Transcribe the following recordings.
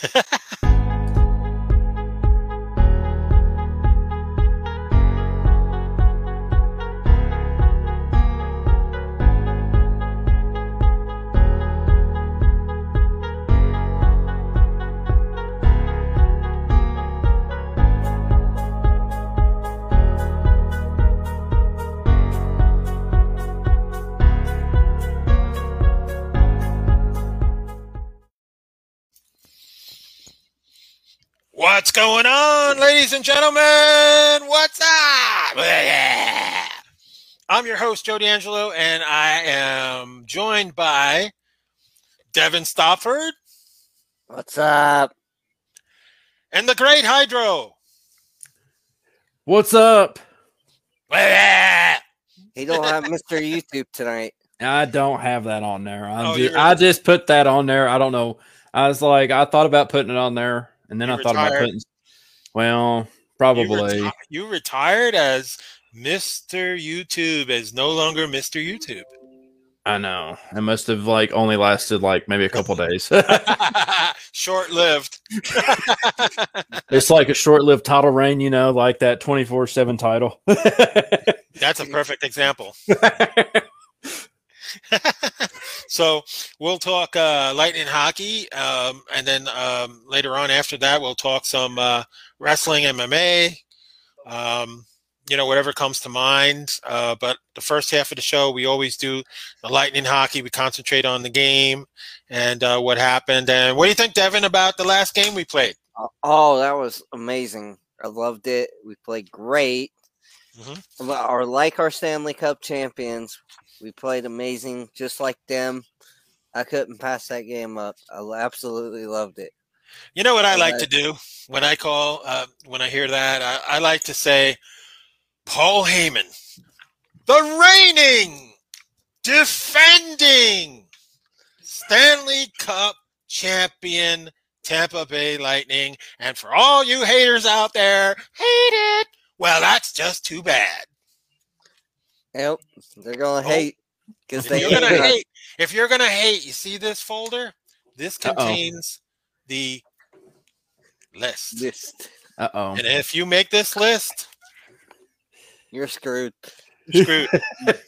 What's going on, ladies and gentlemen? What's up? I'm your host, Joe D'Angelo, and I am joined by Devin Stofford What's up? and the Great Hydro. What's up? He don't have Mr. YouTube tonight. I don't have that on there. I'm Oh, ju- you're- I just put that on there. I don't know. I was like, I thought about putting it on there, and then You I thought about putting. Well, You, probably. reti- you retired as Mr. YouTube, as no longer Mr. YouTube. I know. It must have like only lasted like maybe a couple days. Short lived. it's like a short-lived title reign, you know, like that twenty-four-seven title. That's a perfect example. so we'll talk uh, lightning hockey, um, and then um, later on after that we'll talk some uh, wrestling, MMA, um, you know whatever comes to mind. Uh, but the first half of the show we always do the lightning hockey. We concentrate on the game and uh, what happened. And what do you think, Devin, about the last game we played? Oh, that was amazing. I loved it. We played great. Mhm. Well, Our like our Stanley Cup champions. We played amazing, just like them. I couldn't pass that game up. I absolutely loved it. You know what I like to do when I call, uh, when I hear that? I, I like to say, Paul Heyman, the reigning, defending Stanley Cup champion, Tampa Bay Lightning. And for all you haters out there, hate it. Well, that's just too bad. Yep, they're gonna Oh, hate because If they you're gonna hate if you're gonna hate, you see this folder? This Uh-oh. contains the list. List. Uh oh. And if you make this list, You're screwed. you're screwed.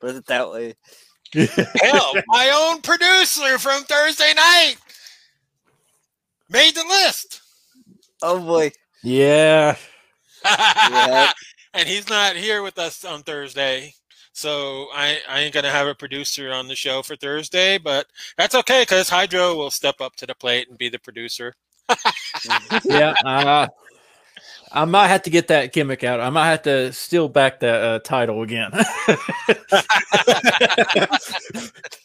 Put it that way. Hell, my own producer from Thursday night made the list. Oh boy. yeah. Yeah. and he's not here with us on Thursday. So I, I ain't gonna have a producer on the show for Thursday, but that's okay because Hydro will step up to the plate and be the producer. Yeah. Uh, I might have to get that gimmick out. I might have to steal back that uh, title again.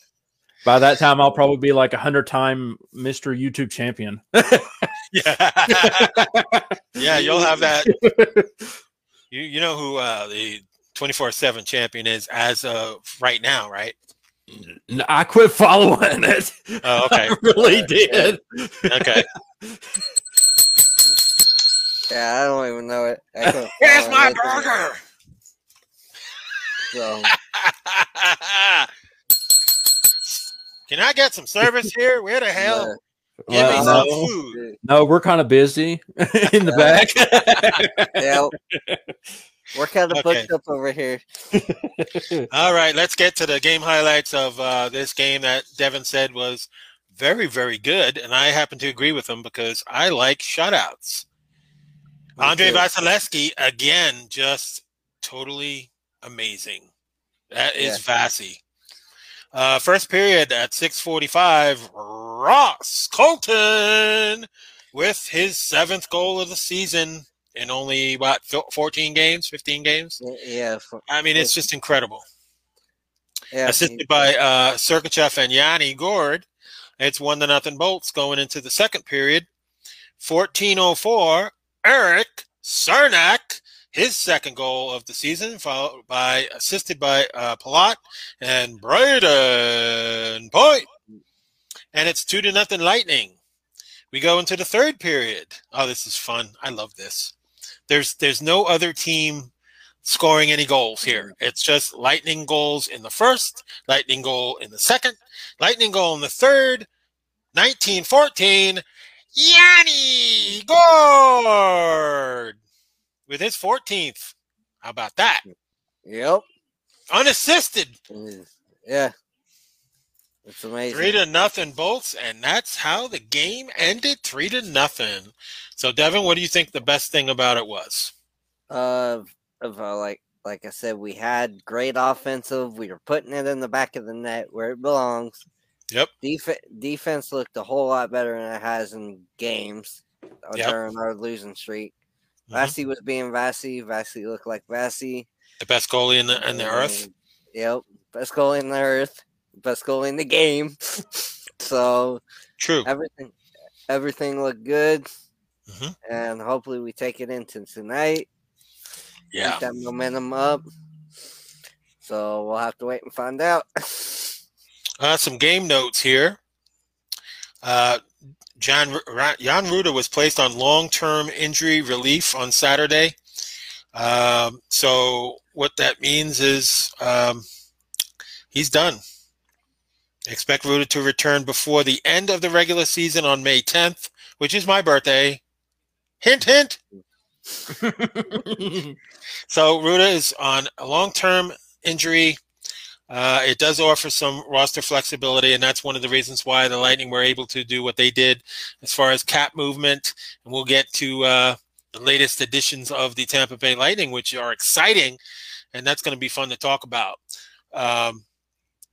By that time, I'll probably be like a hundred-time Mr. YouTube champion. Yeah, yeah, you'll have that. You you know who uh, the twenty four seven champion is as of right now, right? I quit following it. Oh, okay, I really did. okay. Yeah, I don't even know it. I Here's my it, burger. So, Can I get some service here? Where the hell? Give Well, me no. some food. No, we're kind of busy in the back. yeah. We're kind of Okay. booked up over here. All right, let's get to the game highlights of uh, this game that Devin said was very, very good, and I happen to agree with him because I like shutouts. Me Andre too. Vasilevsky again, just totally amazing. That is Vassy. Uh, first period at 6:45, Ross Colton with his seventh goal of the season in only what 14 games, 15 games. Yeah. for- I mean, it's just incredible. Yeah. Assisted by uh, and Yanni Gourde. It's one to nothing Bolts going into the second period. 14:04, Eric Cernak, his second goal of the season, followed by assisted by uh, Palat and Brayden Point. And it's two to nothing Lightning. We go into the third period. Oh, this is fun. I love this. There's there's no other team scoring any goals here. It's just Lightning goals in the first, Lightning goal in the second, Lightning goal in the third. 1914. Yanni Gourde with his 14th. How about that? Yep. Unassisted. Mm, Yeah. It's amazing. Three to nothing bolts, and that's how the game ended. Three to nothing. So, Devin, what do you think the best thing about it was? uh, of uh, like like I said, we had great offensive. We were putting it in the back of the net where it belongs. Yep. Def- defense looked a whole lot better than it has in games uh, Yep. during our losing streak. Mhm. Vassy was being Vassy. Vassy looked like Vassy. The best goalie in the in the earth. Yep. Best goalie in the earth. Best goalie in the game. so True. everything everything looked good. Mhm. And hopefully we take it into tonight. Yeah. keep that momentum up. So we'll have to wait and find out. Uh, some game notes here. Uh, John Jan Rutta was placed on long-term injury relief on Saturday. Um, so what that means is um, he's done. Expect Rutta to return before the end of the regular season on May 10th, which is my birthday. Hint, hint. So Rutta is on a long-term injury. Uh, it does offer some roster flexibility, and that's one of the reasons why the Lightning were able to do what they did as far as cap movement. And we'll get to uh, the latest editions of the Tampa Bay Lightning, which are exciting, and that's going to be fun to talk about. Um,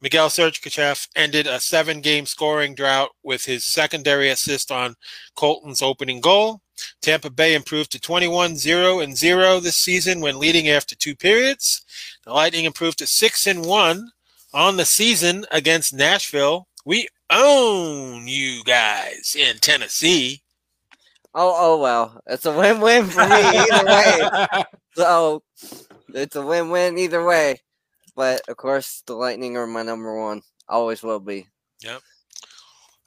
Miguel Sergachev ended a seven-game scoring drought with his secondary assist on Colton's opening goal. Tampa Bay improved to 21 0 and 0 this season when leading after two periods. The Lightning improved to 6 and 1 on the season against Nashville. We own you guys in Tennessee. oh, oh well, it's a win-win for me either way. So it's a win-win either way. But of course, the Lightning are my number one. Always will be.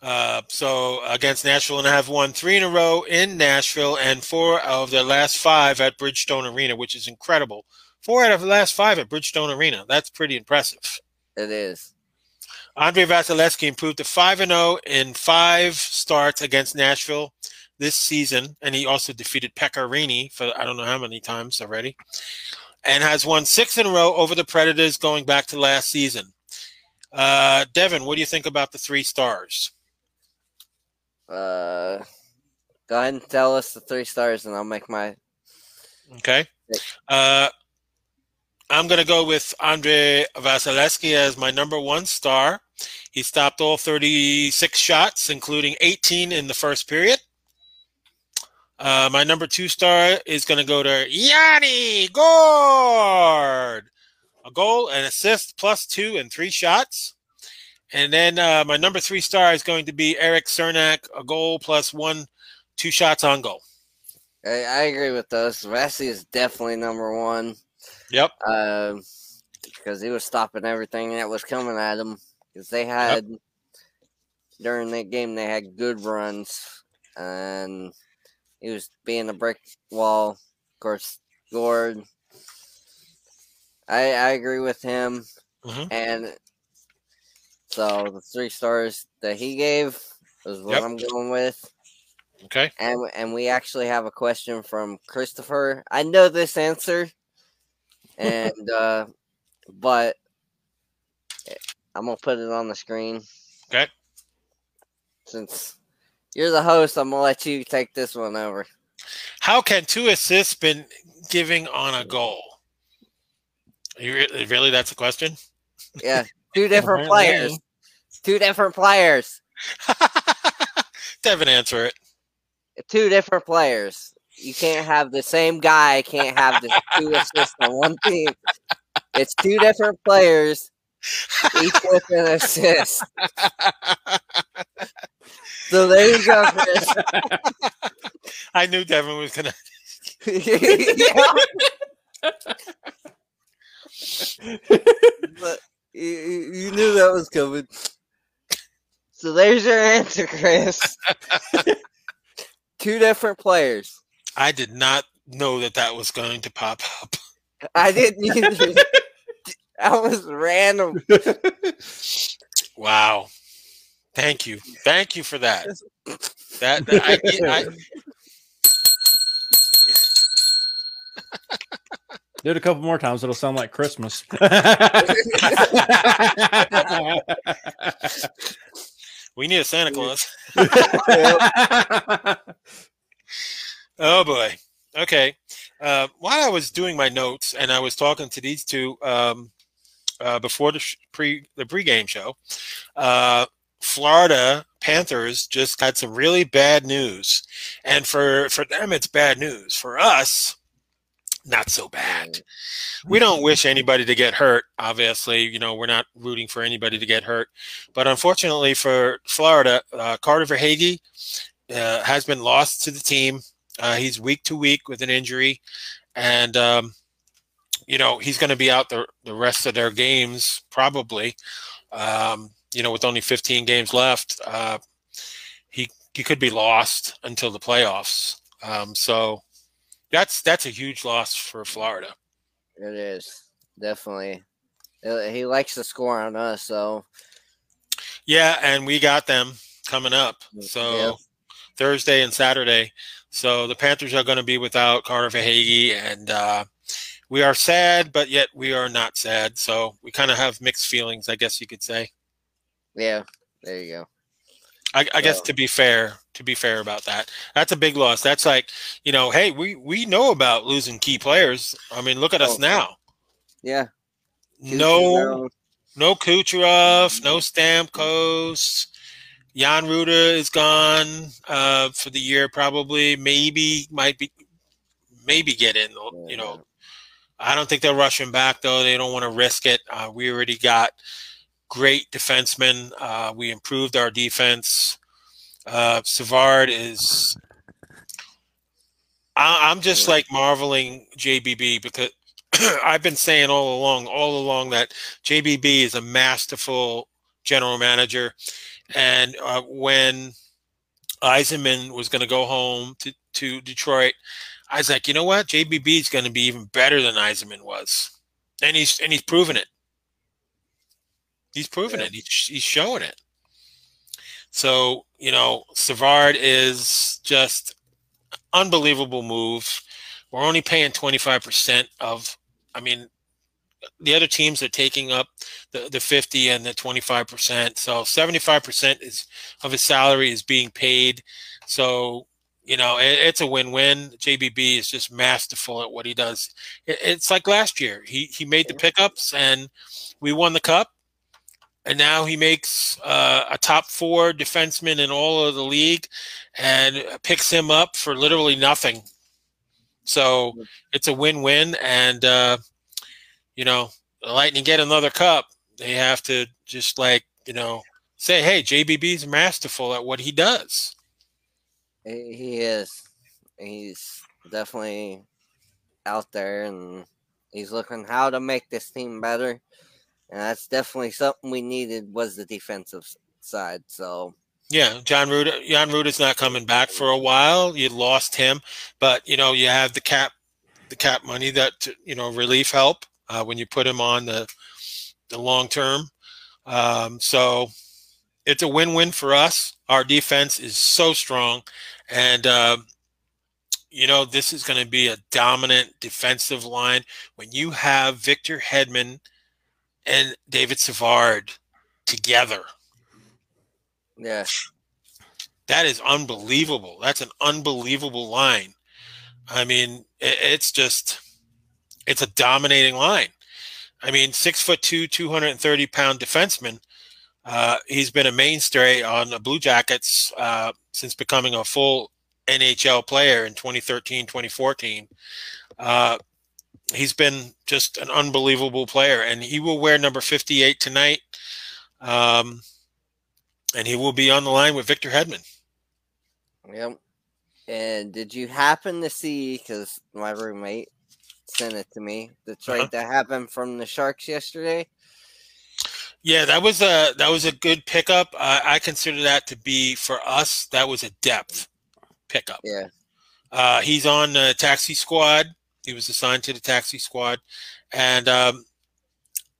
Uh, so against Nashville, and have won three in a row in Nashville and four of their last five at Bridgestone Arena, which is incredible. Four out of the last five at Bridgestone Arena. That's pretty impressive. It is. Andrei Vasilevsky improved to 5 0 in five starts against Nashville this season, and he also defeated Pekka Rinne for I don't know how many times already, and has won six in a row over the Predators going back to last season. Uh, Devin, what do you think about the three stars? Uh, go ahead and tell us the three stars, and I'll make my. Okay. Uh, I'm going to go with Andrei Vasilevsky as my number one star. He stopped all 36 shots, including 18 in the first period. Uh, my number two star is going to go to Yanni Gourde. A goal, an assist, plus two, and three shots. And then uh, my number three star is going to be Eric Cernak, a goal plus one, two shots on goal. I, I agree with those. Vassy is definitely number one. Yep. Um, because he was stopping everything that was coming at him. Because they had during that game they had good runs, and he was being a brick wall. Of course, Gourde. I I agree with him, Mhm. and so the three stars that he gave is what Yep. I'm going with. Okay. And and we actually have a question from Christopher. I know this answer, and uh, but I'm gonna put it on the screen. Okay. Since you're the host, I'm gonna let you take this one over. How can two assists been giving on a goal? You re- really, that's a question. Yeah, two different players. Two different players. Devin, answer it. Two different players. You can't have the same guy. Can't have the two assists on one team. It's two different players, each with an assist. So there you go, Chris. I knew Devin was gonna. but you you knew that was coming. So there's your answer, Chris. Two different players. I did not know that that was going to pop up. I didn't either. that was random. Wow. Thank you. Thank you for that. That, that I, I, Do it a couple more times; it'll sound like Christmas. we need a Santa Claus. Oh boy. Okay. Uh, while I was doing my notes and I was talking to these two um, uh, before the sh- pre the pregame show, uh, Florida Panthers just got some really bad news, and for for them it's bad news. For us, not so bad. We don't wish anybody to get hurt. Obviously, you know we're not rooting for anybody to get hurt, but unfortunately for Florida, uh, Carter Verhaeghe uh, has been lost to the team. Uh, he's week to week with an injury, and um, you know he's going to be out the the rest of their games probably. Um, you know, with only 15 games left, uh, he he could be lost until the playoffs. Um, so that's that's a huge loss for Florida. It is definitely. He likes to score on us, so Yeah, and we got them coming up. So Yeah. Thursday and Saturday. So the Panthers are going to be without Carter Verhaeghe, and uh, we are sad, but yet we are not sad. So we kind of have mixed feelings, I guess you could say. yeah. There you go. I, I guess to be fair, to be fair about that, that's a big loss. That's like, you know, hey, we we know about losing key players. I mean, look at us Oh, now. Yeah. No, no Kucherov, no Stamkos. Jan Rutta is gone uh, for the year, probably. Maybe might be, maybe get in. You know, I don't think they'll rush him back though. They don't want to risk it. Uh, we already got great defensemen. Uh, we improved our defense. Uh, Savard is. I, I'm just like marveling JBB because I've been saying all along, all along that JBB is a masterful general manager, and uh, when Yzerman was going to go home to to Detroit, I was like, you know what, JBB is going to be even better than Yzerman was, and he's and he's proven it. He's proven Yeah. it. He's, he's showing it. So you know, Savard is just unbelievable move. We're only paying twenty five percent of. I mean, the other teams are taking up the, the 50 and the 25%. So 75% is of his salary is being paid. So, you know, it, it's a win-win. JBB is just masterful at what he does. It, it's like last year. He he made the pickups and we won the cup. And now he makes uh, a top four defenseman in all of the league and picks him up for literally nothing. So it's a win-win, and uh, you know, Lightning get another cup. They have to just like you know say, "Hey, JBB's masterful at what he does." He is. He's definitely out there and he's looking how to make this team better. And that's definitely something we needed was the defensive side. So Yeah, John Rutta. John Rutta's not coming back for a while. You lost him, but you know you have the cap, the cap money that you know relief help uh, when you put him on the the long term. Um, so it's a win-win for us. Our defense is so strong, and uh, you know this is going to be a dominant defensive line when you have Victor Hedman and David Savard together. yeah, That is unbelievable. That's an unbelievable line. I mean, it's just, it's a dominating line. I mean, six foot two, 230 pound defenseman. Uh, he's been a mainstay on the Blue Jackets uh, since becoming a full NHL player in 2013, 2014. Uh, he's been just an unbelievable player, and he will wear number 58 tonight. Um, and he will be on the line with Victor Hedman. yep. And did you happen to see? Because my roommate sent it to me. The trade Uh-huh. that happened from the Sharks yesterday. Yeah, that was a that was a good pickup. I, I consider that to be for us. That was a depth pickup. Yeah, Uh, he's on the taxi squad. He was assigned to the taxi squad, and um,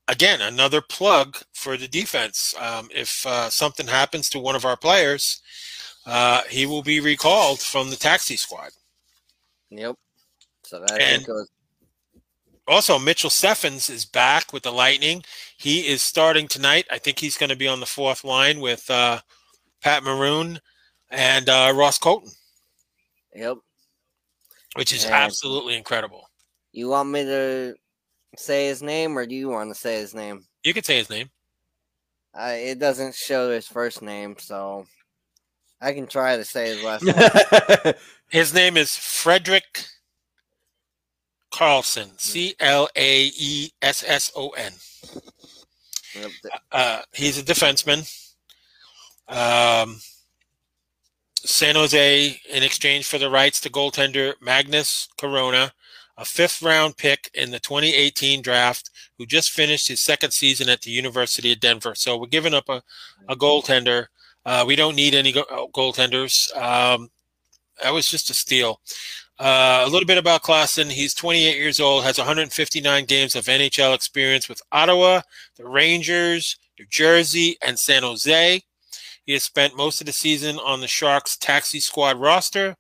again, another plug for the defense. Um, if uh, something happens to one of our players, uh, he will be recalled from the taxi squad. Yep. So that And- goes. Also, Mitchell Stephens is back with the Lightning. He is starting tonight. I think he's going to be on the fourth line with uh, Pat Maroon and uh, Ross Colton, Yep. Which is Yeah. absolutely incredible. You want me to say his name, or do you want to say his name? You can say his name. Uh, it doesn't show his first name, so I can try to say his last name. His name is Frederick Carlson. C L A E S S O N. Uh, he's a defenseman. Um, San Jose, in exchange for the rights to goaltender Magnus Chrona, a fifth round pick in the 2018 draft, who just finished his second season at the University of Denver. So we're giving up a, a goaltender. Uh, we don't need any go- uh, goaltenders. Um, that was just a steal. Uh, a little bit about Claesson. He's 28 years old, has 159 games of NHL experience with Ottawa, the Rangers, New Jersey, and San Jose. He has spent most of the season on the Sharks taxi squad roster.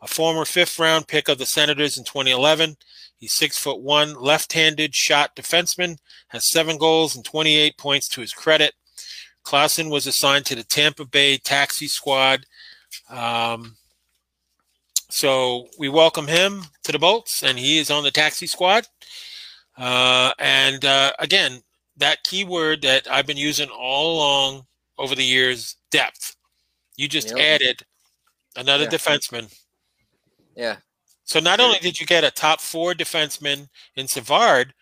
A former fifth round pick of the Senators in 2011. He's six foot one, left handed shot defenseman, has seven goals and 28 points to his credit. Claesson was assigned to the Tampa Bay taxi squad. Um, so we welcome him to the Bolts, and he is on the taxi squad. Uh, and uh, again, that keyword that I've been using all along over the years depth. You just Yep. added another Yeah. defenseman. yeah, So not only did you get a top four defenseman in Savard,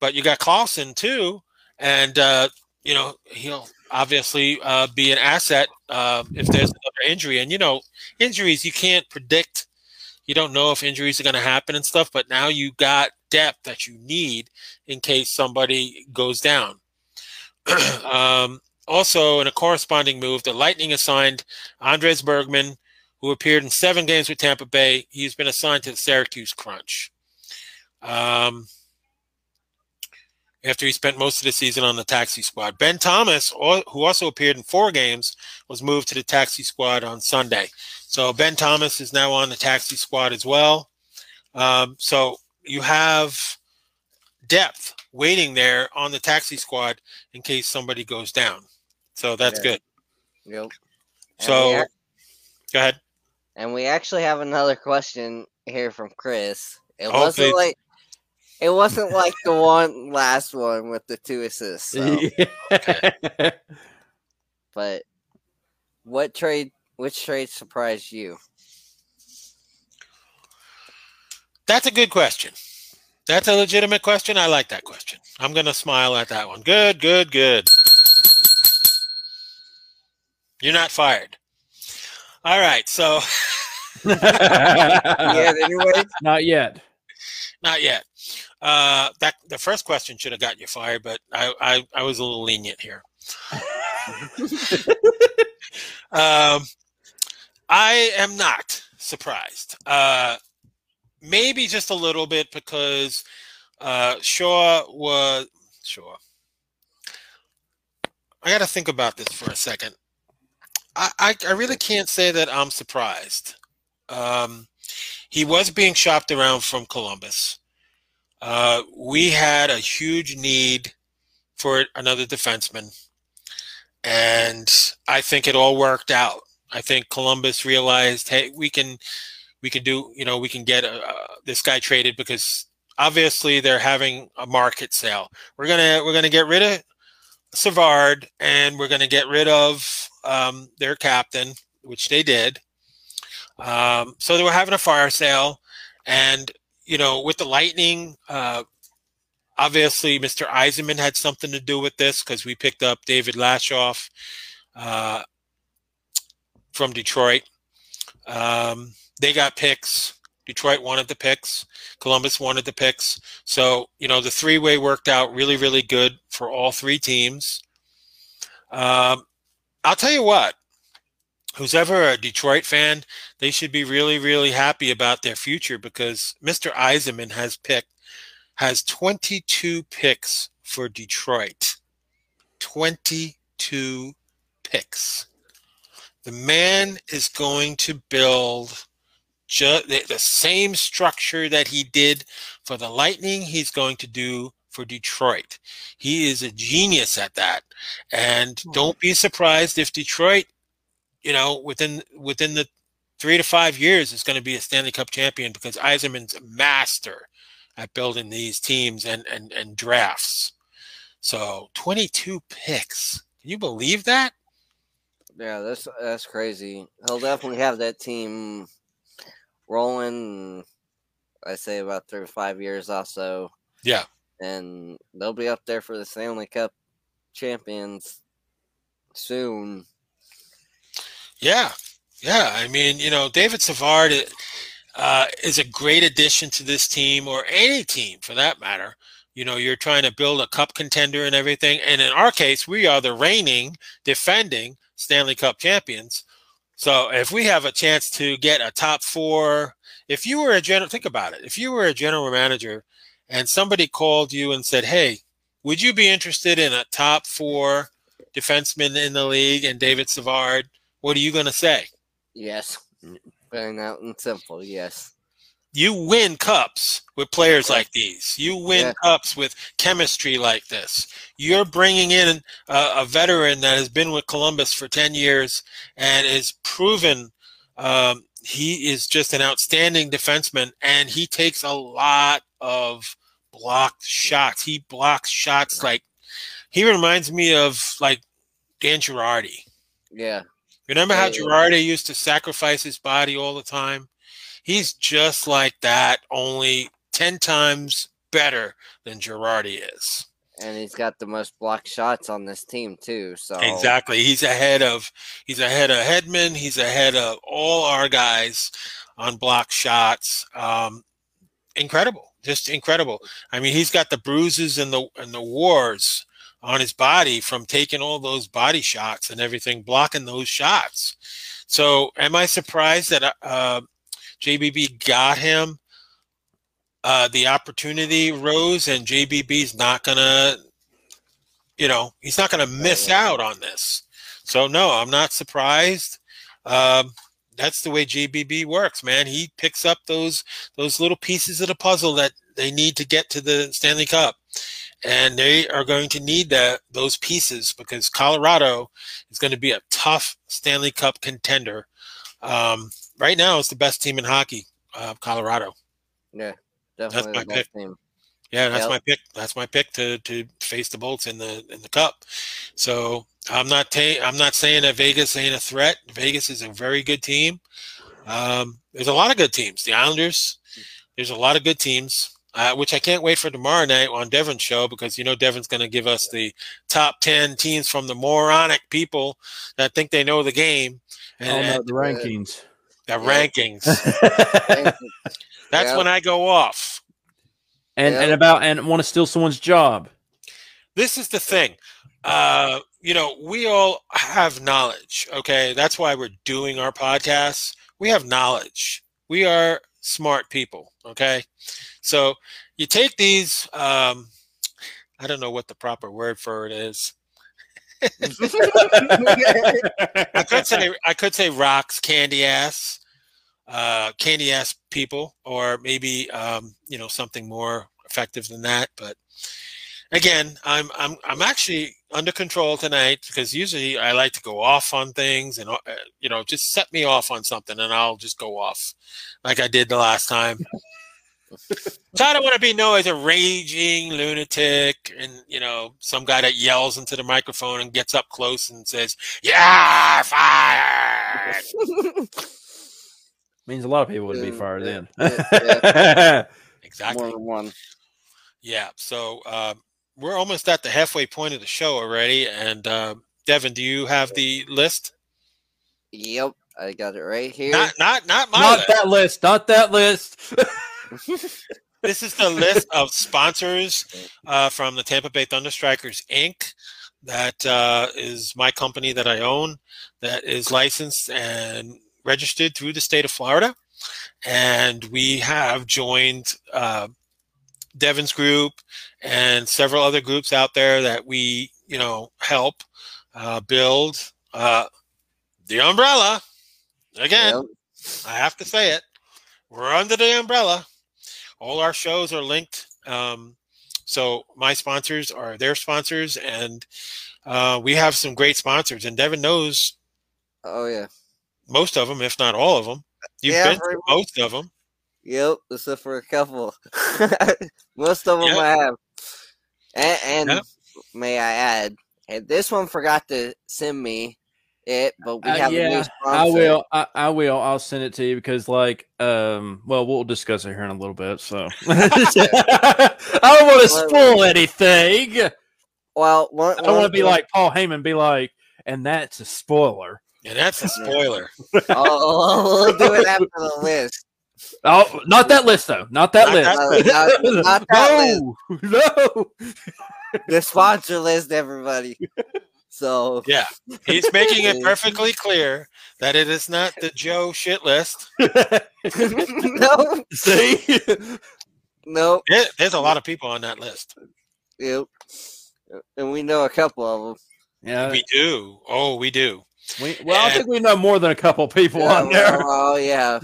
but you got Claesson too. And, uh, you know, he'll obviously uh, be an asset uh, if there's another injury. And, you know, injuries you can't predict. You don't know if injuries are going to happen and stuff, but now you got depth that you need in case somebody goes down. um, also, in a corresponding move, the Lightning assigned Andreas Borgman, who appeared in seven games with Tampa Bay. He's been assigned to the Syracuse Crunch. Um, after he spent most of the season on the taxi squad. Ben Thomas, who also appeared in four games, was moved to the taxi squad on Sunday. So Ben Thomas is now on the taxi squad as well. Um, so you have depth waiting there on the taxi squad in case somebody goes down. So that's Yeah. good. yep. So ac- go ahead. and we actually have another question here from Chris. It Oh, wasn't please. like it wasn't like the one last one with the two assists. So, but what trade? Which trade surprised you? That's a good question. That's a legitimate question. I like that question. I'm going to smile at that one. Good, good, good. You're not fired. All right. So, yeah. Anyway, Not yet. not yet. Uh, that the first question should have got you fired, but I, I, I was a little lenient here. um, I am not surprised. Uh, maybe just a little bit because uh, Shaw was Shaw. I got to think about this for a second. I, I, I really can't say that I'm surprised. Um, he was being shopped around from Columbus. Uh, we had a huge need for another defenseman, and I think it all worked out. I think Columbus realized, hey, we can, we can do, you know, we can get uh, this guy traded because obviously they're having a market sale. We're gonna, we're gonna get rid of Savard, and we're gonna get rid of um, their captain, which they did. Um, so they were having a fire sale, and you know, with the Lightning, uh, obviously Mr. Yzerman had something to do with this because we picked up David Lashoff uh, from Detroit. Um, they got picks. Detroit wanted the picks. Columbus wanted the picks. So, you know, the three way worked out really, really good for all three teams. Um, I'll tell you what, who's ever a Detroit fan, they should be really, really happy about their future because Mr. Yzerman has picked has 22 picks for Detroit. 22 picks. The man is going to build ju- the, the same structure that he did for the Lightning, he's going to do for Detroit. He is a genius at that. And hmm. don't be surprised if Detroit, you know, within within the three to five years is going to be a Stanley Cup champion because Yzerman's a master at building these teams and and, and drafts. So 22 picks. Can you believe that? Yeah, that's that's crazy. He'll definitely have that team rolling. I say about three to five years also. Yeah. And they'll be up there for the Stanley Cup champions soon. Yeah. Yeah. I mean, you know, David Savard uh, is a great addition to this team or any team for that matter. You know, you're trying to build a cup contender and everything. And in our case, we are the reigning, defending Stanley Cup champions. So if we have a chance to get a top four, if you were a general, think about it. If you were a general manager and somebody called you and said, Hey, would you be interested in a top four defenseman in the league and David Savard? What are you going to say? Yes. Plain out and simple. Yes. You win cups with players like these. You win Yeah. cups with chemistry like this. You're bringing in a, a veteran that has been with Columbus for 10 years and is proven um, he is just an outstanding defenseman and he takes a lot of blocked shots. He blocks shots like he reminds me of like Dan Girardi. Yeah. Remember how Yeah. Girardi used to sacrifice his body all the time? He's just like that, only 10 times better than Girardi is. And he's got the most blocked shots on this team too. So Exactly. He's ahead of he's ahead of Hedman, he's ahead of all our guys on block shots. Um incredible. Just incredible. I mean, he's got the bruises and the and the wars on his body from taking all those body shots and everything, blocking those shots. So, am I surprised that uh, JBB got him uh, the opportunity, Rose, and JBB's not gonna, you know, he's not gonna miss out on this. So, no, I'm not surprised. Um, that's the way JBB works, man. He picks up those those little pieces of the puzzle that they need to get to the Stanley Cup and they are going to need that those pieces because Colorado is going to be a tough Stanley Cup contender. Um, right now, it's the best team in hockey, uh, Colorado. yeah, definitely my the best team. Yeah, that's Yep. my pick. That's my pick to to face the Bolts in the in the Cup. So I'm not ta- I'm not saying that Vegas ain't a threat. Vegas is a very good team. Um, there's a lot of good teams. The Islanders. There's a lot of good teams. Uh, which I can't wait for tomorrow night on Devin's show because you know Devin's going to give us the top ten teams from the moronic people that think they know the game and, Oh, no, the rankings. the Yeah. rankings. That's Yeah. when I go off. And Yeah. and about and want to steal someone's job. this is the thing. Uh you know we all have knowledge okay? That's why we're doing our podcasts. We have knowledge. We are smart people okay? So you take these um i don't know what the proper word for it is. I could say i could say rocks candy ass uh candy ass people or maybe um you know something more effective than that but again, I'm I'm I'm actually under control tonight because usually I like to go off on things and uh, you know just set me off on something and I'll just go off like I did the last time. so I don't want to be known as a raging lunatic and you know some guy that yells into the microphone and gets up close and says, "Yeah, fired." Means a lot of people would be Yeah, fired yeah, then. exactly. More than one. Yeah. So uh, we're almost at the halfway point of the show already. And uh, Devin, do you have the list? Yep, I got it right here. Not, not, not my not list. that list. Not that list. This is the list of sponsors uh, from the Tampa Bay Thunderstrikers Inc. That uh, is my company that I own, that is licensed and registered through the state of Florida, and we have joined uh, Devin's group and several other groups out there that we, you know, help uh, build uh, the umbrella. Again, Yep. I have to say it. We're under the umbrella. All our shows are linked. Um, so my sponsors are their sponsors, and uh, we have some great sponsors. And Devin knows Oh yeah. Most of them, if not all of them. You've Yeah, been pretty to most of them. Yep, except for a couple. Most of them Yeah. I have. And, and Yeah. may I add, and this one forgot to send me it, but we Uh, have a new yeah, sponsor. I will. I, I will. I'll send it to you because, like, um, well, we'll discuss it here in a little bit. So I don't want to spoil anything. Well, one, I don't want to be like Paul Heyman, be like, and that's a spoiler. And that's a spoiler. Oh, we'll do it after the list. Oh, not that list though. Not that Not list. that No, not, not that list. no, no. The sponsor list, everybody. So Yeah. He's making it perfectly clear that it is not the Joe shit list. no, See, no, There- there's a lot of people on that list. yep. And we know a couple of them. yeah. We do. Oh, we do. We, well, I think we know more than a couple people Yeah, on there. well, Oh yeah,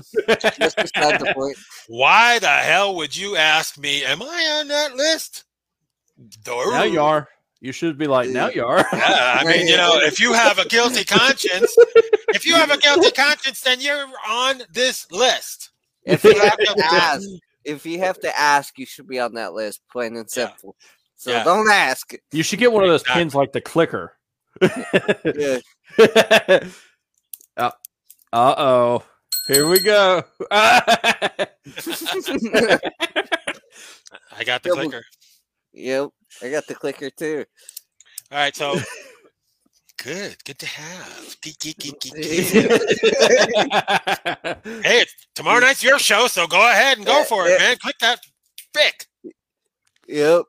just beside the point. Why the hell would you ask me, am I on that list? Now you are. You should be like, now you are. Yeah, I mean, you know, if you have a guilty conscience, if you have a guilty conscience, then you're on this list. If you have to ask, if you have to ask, you should be on that list, plain and Yeah. simple. So Yeah. don't ask. You should get one of those Exactly. pins like the clicker. Yeah. uh oh. Here we go. I got the Yeah, clicker. yep, I got the clicker too. All right, so good, good to have. Hey, tomorrow night's your show, so go ahead and go for it, man. Click that pick. Yep.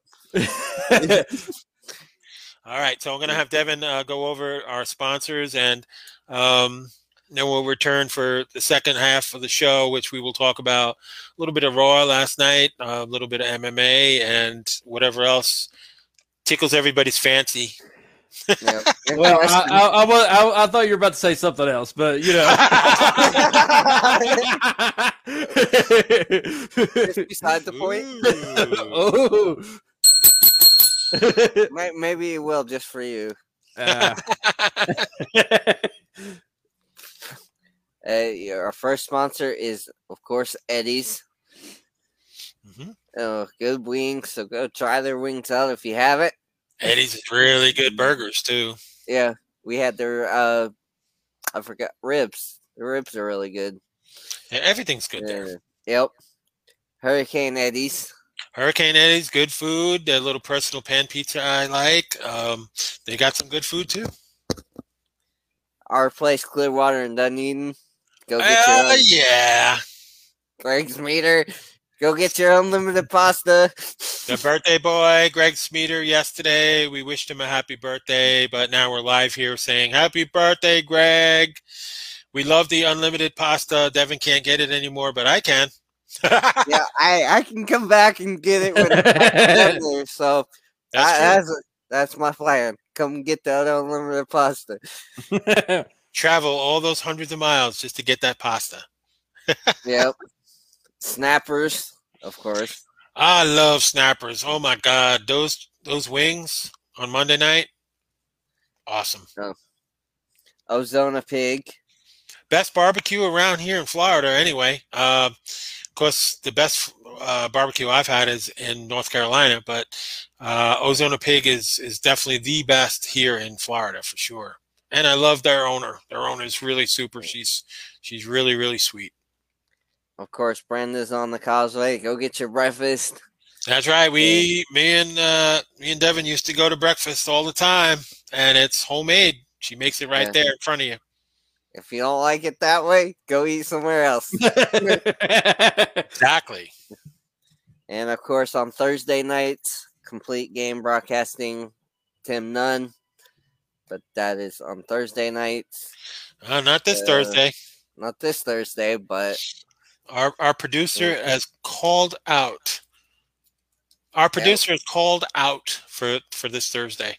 All right, so I'm going to have Devin uh, go over our sponsors, and um, then we'll return for the second half of the show, which we will talk about a little bit of Raw last night, a little bit of MMA, and whatever else tickles everybody's fancy. yep. well, I, I, I, I, I thought you were about to say something else, but you know. Just beside the point. Ooh. oh. May- Maybe it will just for you. Uh, Uh, our first sponsor is, of course, Eddie's. Mhm. Oh, good wings. So go try their wings out if you haven't. Eddie's is really good burgers too. Yeah, we had their uh, I forgot ribs. The ribs are really good. Yeah, everything's good there. Yep. Hurricane Eddie's. Hurricane Eddie's good food. Their little personal pan pizza I like. Um, they got some good food too. Our place, Clearwater and Dunedin. Go get Uh, your own. yeah. Greg's meter. Go get your unlimited pasta. The birthday boy, Greg Smeater, yesterday. We wished him a happy birthday, but now we're live here saying happy birthday, Greg. We love the unlimited pasta. Devin can't get it anymore, but I can. Yeah, I I can come back and get it when I'm there. So That's I, that's that's my plan. Come get that unlimited pasta. Travel all those hundreds of miles just to get that pasta. Yep. Snappers, of course. I love snappers. Oh my god, those those wings on Monday night, awesome. Ozona Pig. Best barbecue around here in Florida, anyway. Uh, of course, the best uh, barbecue I've had is in North Carolina, but uh, Ozona Pig is is definitely the best here in Florida for sure. And I love their owner. Their owner is really super. She's she's really really sweet. Of course, Brenda's on the causeway. Go get your breakfast. That's right. We, me and uh, me and Devin used to go to breakfast all the time, and it's homemade. She makes it right Yeah. there in front of you. If you don't like it that way, go eat somewhere else. Exactly. and of course, on Thursday nights, complete game broadcasting, Tim Nunn. But that is on Thursday nights. Uh, not this Uh, Thursday. Not this Thursday, but Our our producer has called out. Our producer has called out for for this Thursday.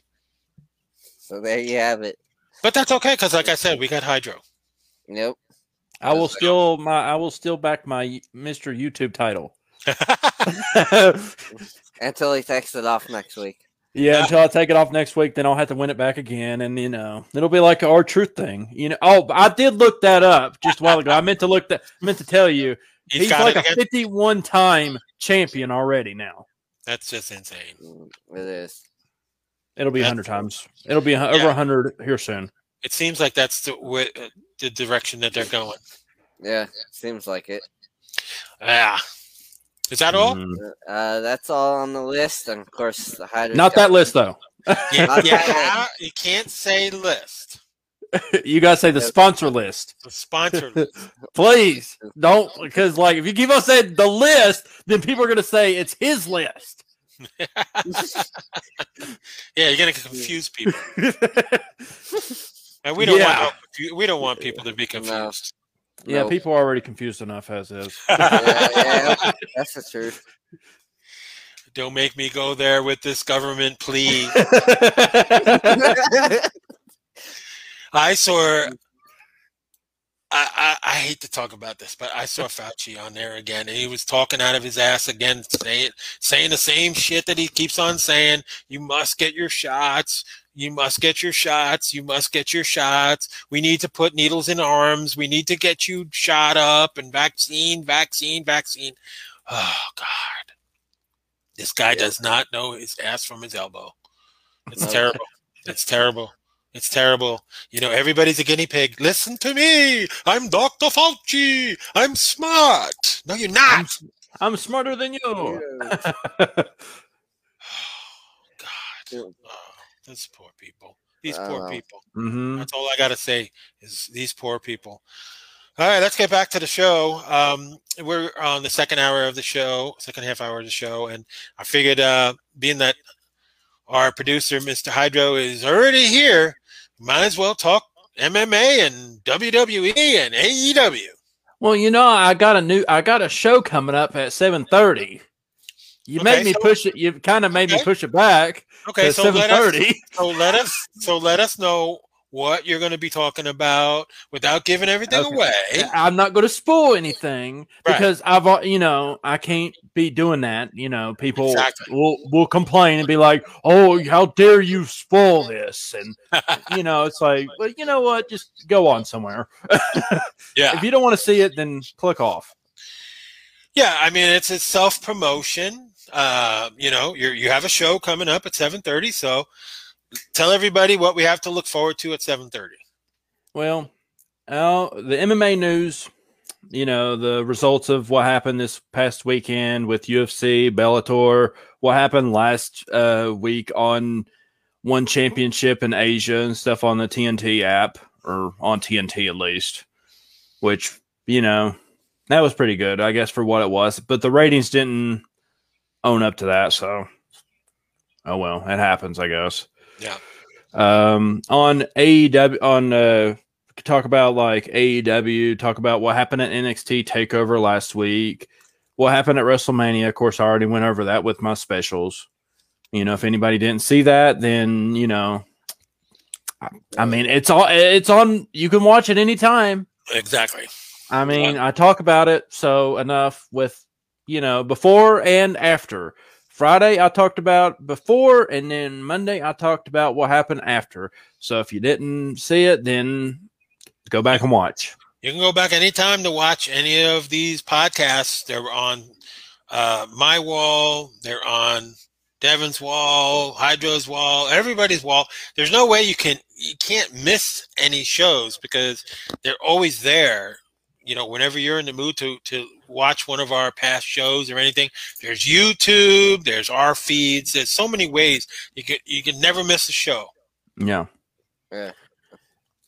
so there you have it. But that's okay because, like I said, we got Hydro. Nope. I will still my I will still back my Mr. YouTube title. Until he takes it off next week. Yeah, until I take it off next week, then I'll have to win it back again, and you know it'll be like our truth thing. You know, oh, I did look that up just a while ago. I meant to look that I meant to tell you he's, got like a fifty-one time champion already now. That's just insane. It is. It'll be That's- hundred times. It'll be a- Yeah. over hundred here soon. It seems like that's the wi- uh, the direction that they're going. Yeah, seems like it. Yeah. Is that all? Mhm. Uh, that's all on the list, and of course, the Hydro. Not that list though. Yeah, yeah, you can't say list. you gotta say the sponsor list, The sponsor list. please. Don't because like if you keep on saying the list, then people are gonna say it's his list. Yeah, you're gonna confuse people, and we don't Yeah. want we don't want people to be confused. yeah, Nope. people are already confused enough as is. Yeah, yeah, that's the truth. Don't make me go there with this government plea. I saw. I, I, I hate to talk about this, but I saw Fauci on there again, and he was talking out of his ass again, saying saying the same shit that he keeps on saying. You must get your shots. You must get your shots. You must get your shots. We need to put needles in arms. We need to get you shot up and vaccine, vaccine, vaccine. Oh God, this guy does not know his ass from his elbow. It's terrible. It's terrible. It's terrible. You know, everybody's a guinea pig. Listen to me. I'm Dr. Fauci. I'm smart. No, you're I'm, not. I'm smarter than you. Oh, God. Oh, these poor people. These I poor know. people. hmm That's all I got to say is these poor people. All right, let's get back to the show. Um, we're on the second hour of the show, second half hour of the show, and I figured, uh, being that our producer, Mr. Hydro, is already here, might as well talk MMA and WWE and AEW. Well, you know, I got a new, I got a show coming up at seven thirty. You Okay, made me so- push it. You kind of made me push it back Okay, so seven let us so let us so let us know what you're going to be talking about without giving everything Okay. away. I'm not going to spoil anything Right. because I've, you know, I can't be doing that. You know, people Exactly. will will complain and be like, "Oh, how dare you spoil this?" And you know, it's like, well, you know what? Just go on somewhere. Yeah. If you don't want to see it, then click off. Yeah, I mean it's a self promotion. Uh, you know, you you have a show coming up at seven thirty, so tell everybody what we have to look forward to at seven thirty. Well, the MMA news, you know, the results of what happened this past weekend with UFC, Bellator, what happened last uh, week on one championship in Asia and stuff on the TNT app, or on TNT at least, which, you know, that was pretty good, I guess, for what it was. But the ratings didn't own up to that. So, oh well, it happens, I guess Yeah. um on AEW on uh talk about like AEW talk about what happened at NXT takeover last week. What happened at WrestleMania of course I already went over that with my specials. You know if anybody didn't see that then you know I, I mean it's all it's on you can watch it anytime. Exactly. I mean I talk about it so enough with you know before and after Friday I talked about before, and then Monday I talked about what happened after. So if you didn't see it, then go back and watch. You can go back anytime to watch any of these podcasts. They're on uh, my wall. They're on Devin's wall, Hydro's wall, everybody's wall. There's no way you can you can't miss any shows because they're always there. You know, whenever you're in the mood to to watch one of our past shows or anything, there's YouTube, there's our feeds. There's so many ways you can you can never miss a show. Yeah. Yeah.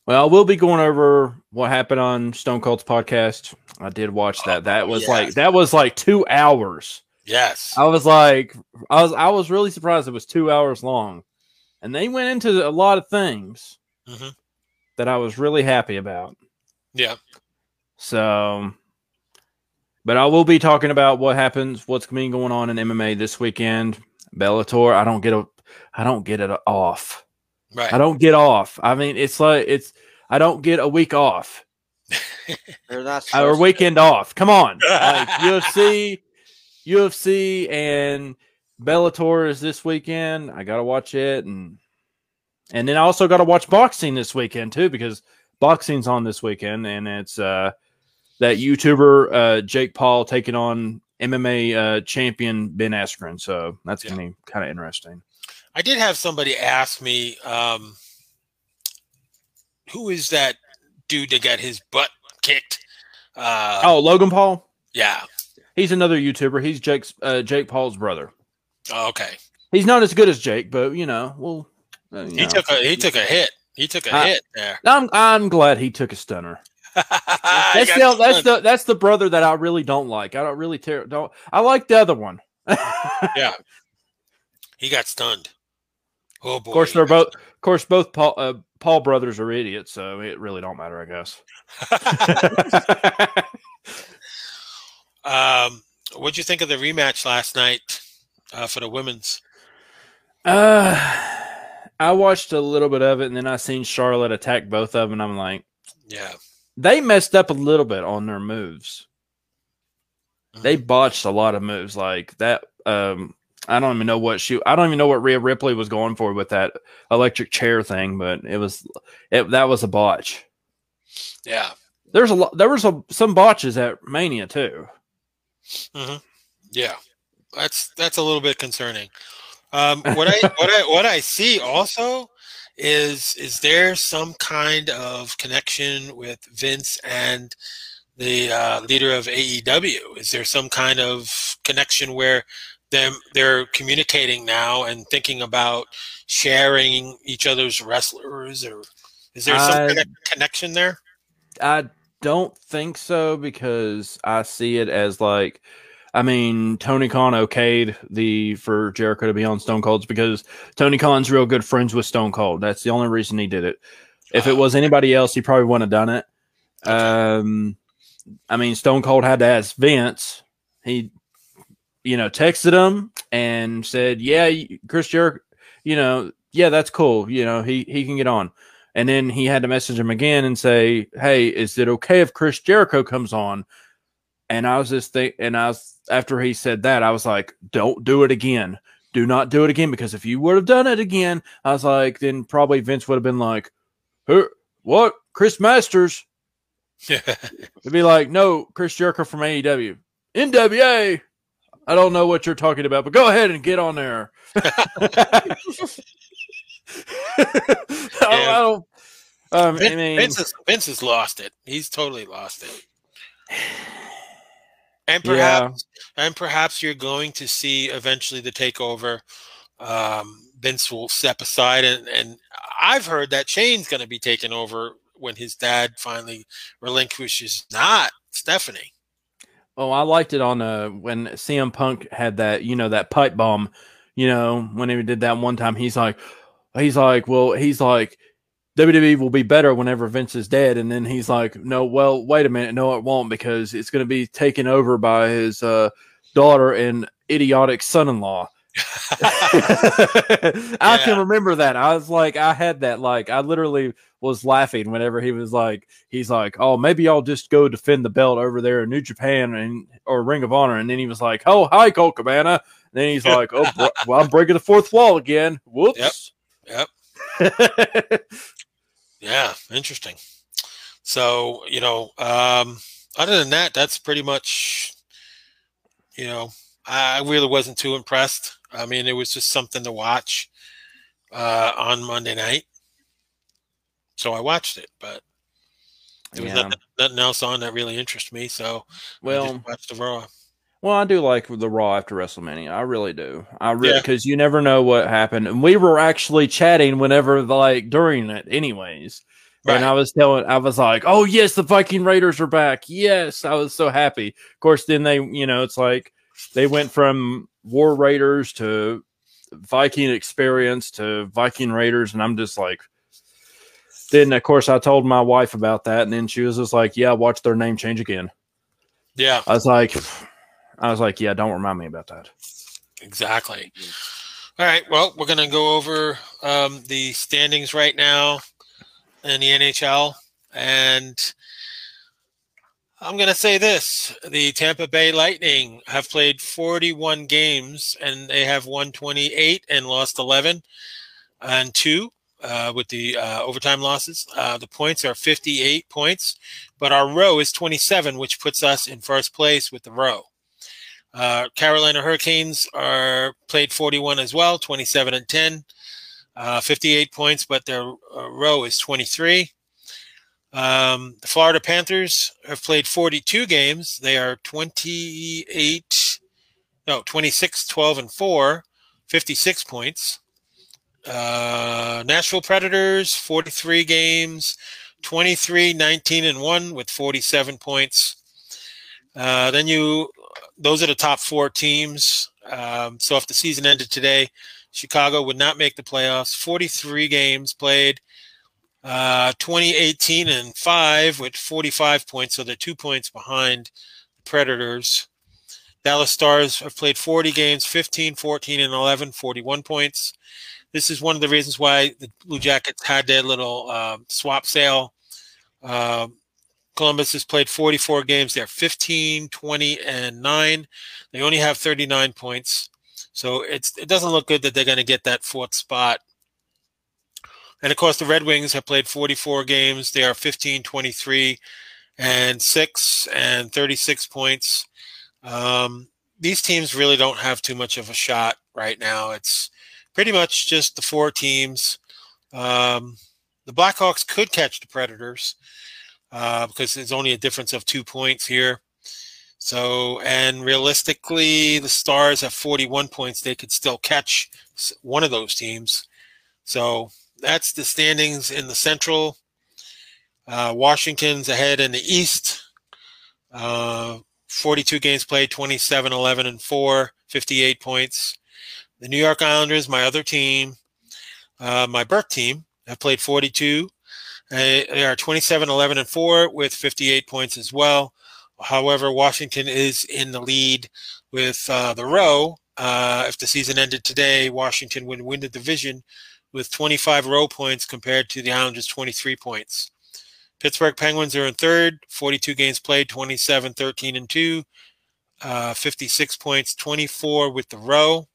Well, we'll be going over what happened on Stone Cold's podcast. I did watch that. That was yes. like that was like two hours. Yes. I was like, I was I was really surprised it was two hours long, and they went into a lot of things Mhm. that I was really happy about. Yeah. So, but I will be talking about what happens, what's been going on in MMA this weekend. Bellator, I don't get a, I don't get it off. Right. I don't get off. I mean, it's like it's I don't get a week off They're not or a supposed to. weekend off. Come on, like UFC, UFC, and Bellator is this weekend. I gotta watch it, and and then I also gotta watch boxing this weekend too because boxing's on this weekend, and it's uh that YouTuber uh Jake Paul taking on MMA uh champion Ben Askren. So that's Yeah. gonna be kind of interesting. I did have somebody ask me, um, who is that dude that got his butt kicked? Uh, Oh, Logan Paul. yeah. He's another YouTuber. He's Jake's uh, Jake Paul's brother. Oh, okay. He's not as good as Jake, but you know, well, uh, you He know. took a he took a hit. He took a I- hit there. I'm I'm glad he took a stunner. That's the that's stunned. the that's the brother that I really don't like. I don't really tear don't. I like the other one. yeah. He got stunned. Oh boy. Of course, they're both. Of course, both Paul uh, Paul brothers are idiots, so it really don't matter, I guess. um, what'd you think of the rematch last night uh, for the women's? uh, I watched a little bit of it, and then I seen Charlotte attack both of them, and I'm like, Yeah. They messed up a little bit on their moves. They Mm-hmm. botched a lot of moves like that. Um, I don't even know what she. I don't even know what Rhea Ripley was going for with that electric chair thing, but it was it, that was a botch. Yeah. There's a lot. There was a, some botches at Mania too. Yeah, that's that's a little bit concerning. Um, what I what I what I see also is is there some kind of connection with Vince and the uh, leader of AEW? Is there some kind of connection where them they're communicating now and thinking about sharing each other's wrestlers, or is there some I- kind of connection there? I don't think so because I see it as like, I mean, Tony Khan okayed the for Jericho to be on Stone Cold's because Tony Khan's real good friends with Stone Cold. That's the only reason he did it. If it was anybody else, he probably wouldn't have done it. Um, I mean, Stone Cold had to ask Vince. He, you know, texted him and said, "Yeah, Chris Jericho, you know, yeah, that's cool. You know, he he can get on." And then he had to message him again and say, "Hey, is it okay if Chris Jericho comes on?" And I was just think, and I was after he said that, I was like, "Don't do it again. Do not do it again because if you would have done it again, I was like, then probably Vince would have been like, "Who? What? Chris Masters?" Yeah, it'd be like, "No, Chris Jericho from AEW, NWA." I don't know what you're talking about, but go ahead and get on there. I don't- I don't- um, I mean, Vince, has, Vince has lost it. He's totally lost it. And Yeah. perhaps, and perhaps you're going to see eventually the takeover. Um, Vince will step aside, and and I've heard that Shane's going to be taken over when his dad finally relinquishes not Stephanie. Oh, I liked it on uh when CM Punk had that, you know, that pipe bomb, you know, when he did that one time, he's like he's like, well, he's like WWE will be better whenever Vince is dead, and then he's like, no, well, wait a minute, no, it won't because it's going to be taken over by his uh, daughter and idiotic son-in-law. I Yeah. can remember that. I was like, I had that. Like, I literally was laughing whenever he was like, he's like, oh, maybe I'll just go defend the belt over there in New Japan and or Ring of Honor. And then he was like, oh, hi, Colt Cabana. And then he's like, oh, bro- well, I'm breaking the fourth wall again. Whoops. Yep. Yeah, interesting. So, you know, um, other than that, that's pretty much, you know, I really wasn't too impressed. I mean, it was just something to watch uh, on Monday night. So I watched it, but there was Yeah. nothing, nothing else on that really interested me. So I well, just watched the Raw. Well, I do like the Raw after WrestleMania. I really do. I really Yeah. because you never know what happened, and we were actually chatting whenever like during it, anyways. Right. And I was telling, I was like, "Oh yes, the Viking Raiders are back!" Yes, I was so happy. Of course, then they, you know, it's like they went from War Raiders to Viking Experience to Viking Raiders, and I'm just like. Then of course I told my wife about that, and then she was just like, "Yeah, watch their name change again." Yeah, I was like, I was like, yeah, don't remind me about that. exactly. All right. Well, we're going to go over um, the standings right now in the NHL. And I'm going to say this the Tampa Bay Lightning have played 41 games and they have won 28 and lost 11 and 2 uh, with the uh, overtime losses. Uh, the points are 58 points, but our row is 27, which puts us in first place with the row. Uh, Carolina Hurricanes are played 41 as well, 27 and 10, uh, 58 points, but their uh, row is 23. Um, the Florida Panthers have played 42 games. They are 28, no, 26, 12, and 4, 56 points. Uh, Nashville Predators, 43 games, 23, 19, and 1 with 47 points. Uh, then you those are the top four teams. Um, so if the season ended today, Chicago would not make the playoffs. 43 games played, uh, 2018 and five with 45 points. So they're two points behind the Predators. Dallas Stars have played 40 games, 15, 14, and 11, 41 points. This is one of the reasons why the Blue Jackets had their little uh, swap sale. Uh, Columbus has played 44 games. They're 15, 20, and 9. They only have 39 points. So it's it doesn't look good that they're going to get that fourth spot. And of course, the Red Wings have played 44 games. They are 15, 23, and 6, and 36 points. Um, these teams really don't have too much of a shot right now. It's pretty much just the four teams. Um, the Blackhawks could catch the Predators uh, because there's only a difference of two points here. So, and realistically, the Stars have 41 points. They could still catch one of those teams. So that's the standings in the Central. Uh, Washington's ahead in the East. Uh, 42 games played, 27, 11, and 4, 58 points. The New York Islanders, my other team, uh, my birth team, have played 42, uh, they are 27, 11, and 4 with 58 points as well. However, Washington is in the lead with uh, the row. Uh, if the season ended today, Washington would win the division with 25 row points compared to the Islanders' 23 points. Pittsburgh Penguins are in third, 42 games played, 27, 13, and 2, uh, 56 points, 24 with the row.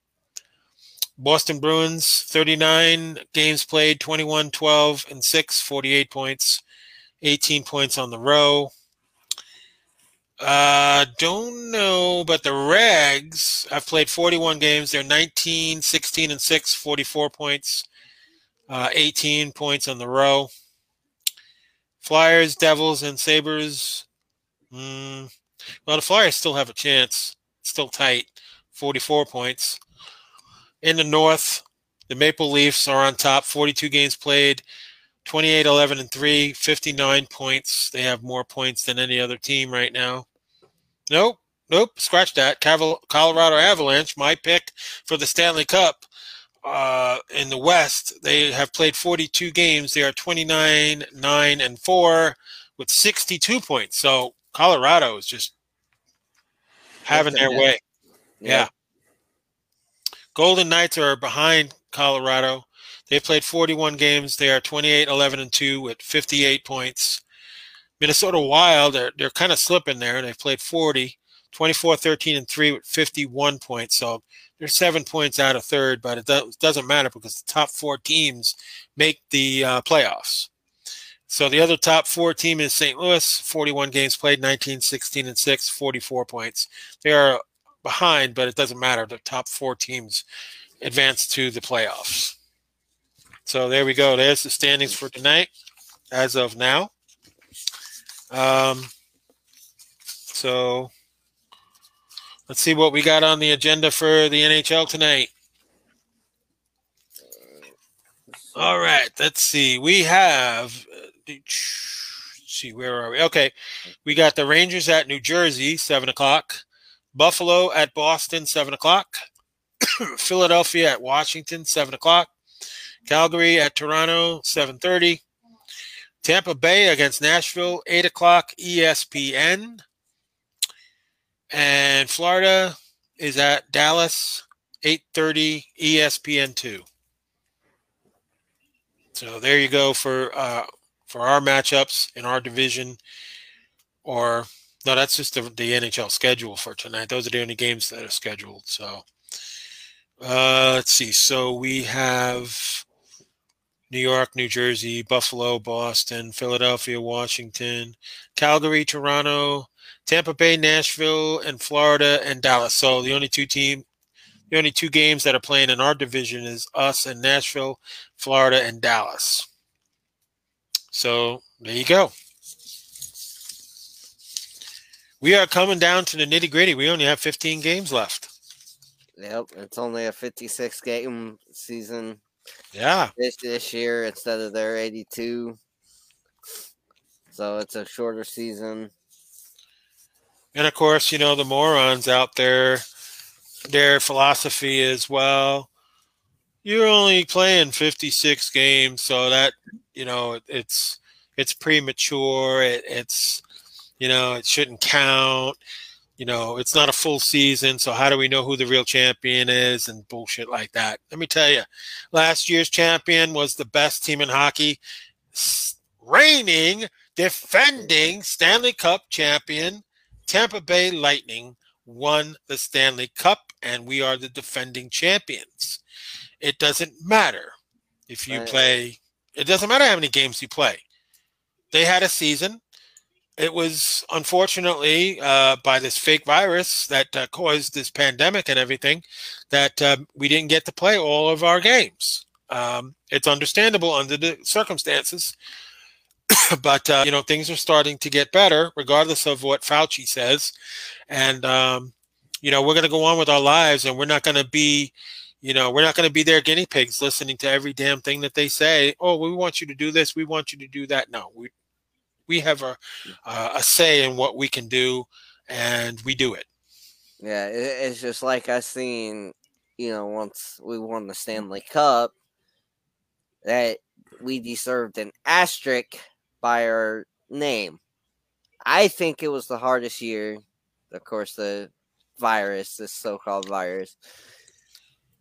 Boston Bruins, 39 games played, 21, 12, and 6, 48 points, 18 points on the row. Uh, don't know, but the Rags I've played 41 games. They're 19, 16, and 6, 44 points, uh, 18 points on the row. Flyers, Devils, and Sabres. Mm, well, the Flyers still have a chance. still tight, 44 points. In the North, the Maple Leafs are on top, 42 games played, 28, 11, and 3, 59 points. They have more points than any other team right now. Nope, nope, scratch that. Colorado Avalanche, my pick for the Stanley Cup. Uh, in the West, they have played 42 games. They are 29, 9, and 4 with 62 points. So Colorado is just having their way. Yeah. yeah. Golden Knights are behind Colorado. They've played 41 games. They are 28, 11, and 2 with 58 points. Minnesota Wild, they're, they're kind of slipping there. They've played 40, 24, 13, and 3 with 51 points. So they're seven points out of third, but it doesn't matter because the top four teams make the uh, playoffs. So the other top four team is St. Louis, 41 games played, 19, 16, and 6, 44 points. They are behind, but it doesn't matter. The top four teams advance to the playoffs. So there we go. There's the standings for tonight as of now. Um, so let's see what we got on the agenda for the NHL tonight. All right, let's see. We have see where are we? Okay, we got the Rangers at New Jersey, seven o'clock. Buffalo at Boston, 7 o'clock. Philadelphia at Washington, 7 o'clock. Calgary at Toronto, 7.30. Tampa Bay against Nashville, 8 o'clock ESPN. And Florida is at Dallas, 8:30 ESPN two. So there you go for uh, for our matchups in our division. Or no, that's just the, the NHL schedule for tonight. Those are the only games that are scheduled. So uh, let's see. So we have New York, New Jersey, Buffalo, Boston, Philadelphia, Washington, Calgary, Toronto, Tampa Bay, Nashville, and Florida and Dallas. So the only two team the only two games that are playing in our division is us and Nashville, Florida, and Dallas. So there you go. We are coming down to the nitty gritty. We only have 15 games left. Yep, it's only a 56 game season. Yeah. This this year instead of their 82. So it's a shorter season. And of course, you know, the morons out there their philosophy is well you're only playing 56 games so that you know it's it's premature it, it's you know it shouldn't count you know it's not a full season so how do we know who the real champion is and bullshit like that let me tell you last year's champion was the best team in hockey reigning defending stanley cup champion tampa bay lightning won the stanley cup and we are the defending champions. It doesn't matter if you play, it doesn't matter how many games you play. They had a season. It was unfortunately uh, by this fake virus that uh, caused this pandemic and everything that um, we didn't get to play all of our games. Um, it's understandable under the circumstances, but uh, you know things are starting to get better, regardless of what Fauci says, and um, you know, we're going to go on with our lives and we're not going to be, you know, we're not going to be their guinea pigs listening to every damn thing that they say. Oh, we want you to do this. We want you to do that. No, we, we have a, uh, a say in what we can do and we do it. Yeah. It's just like I seen, you know, once we won the Stanley Cup, that we deserved an asterisk by our name. I think it was the hardest year. Of course, the virus, this so called virus.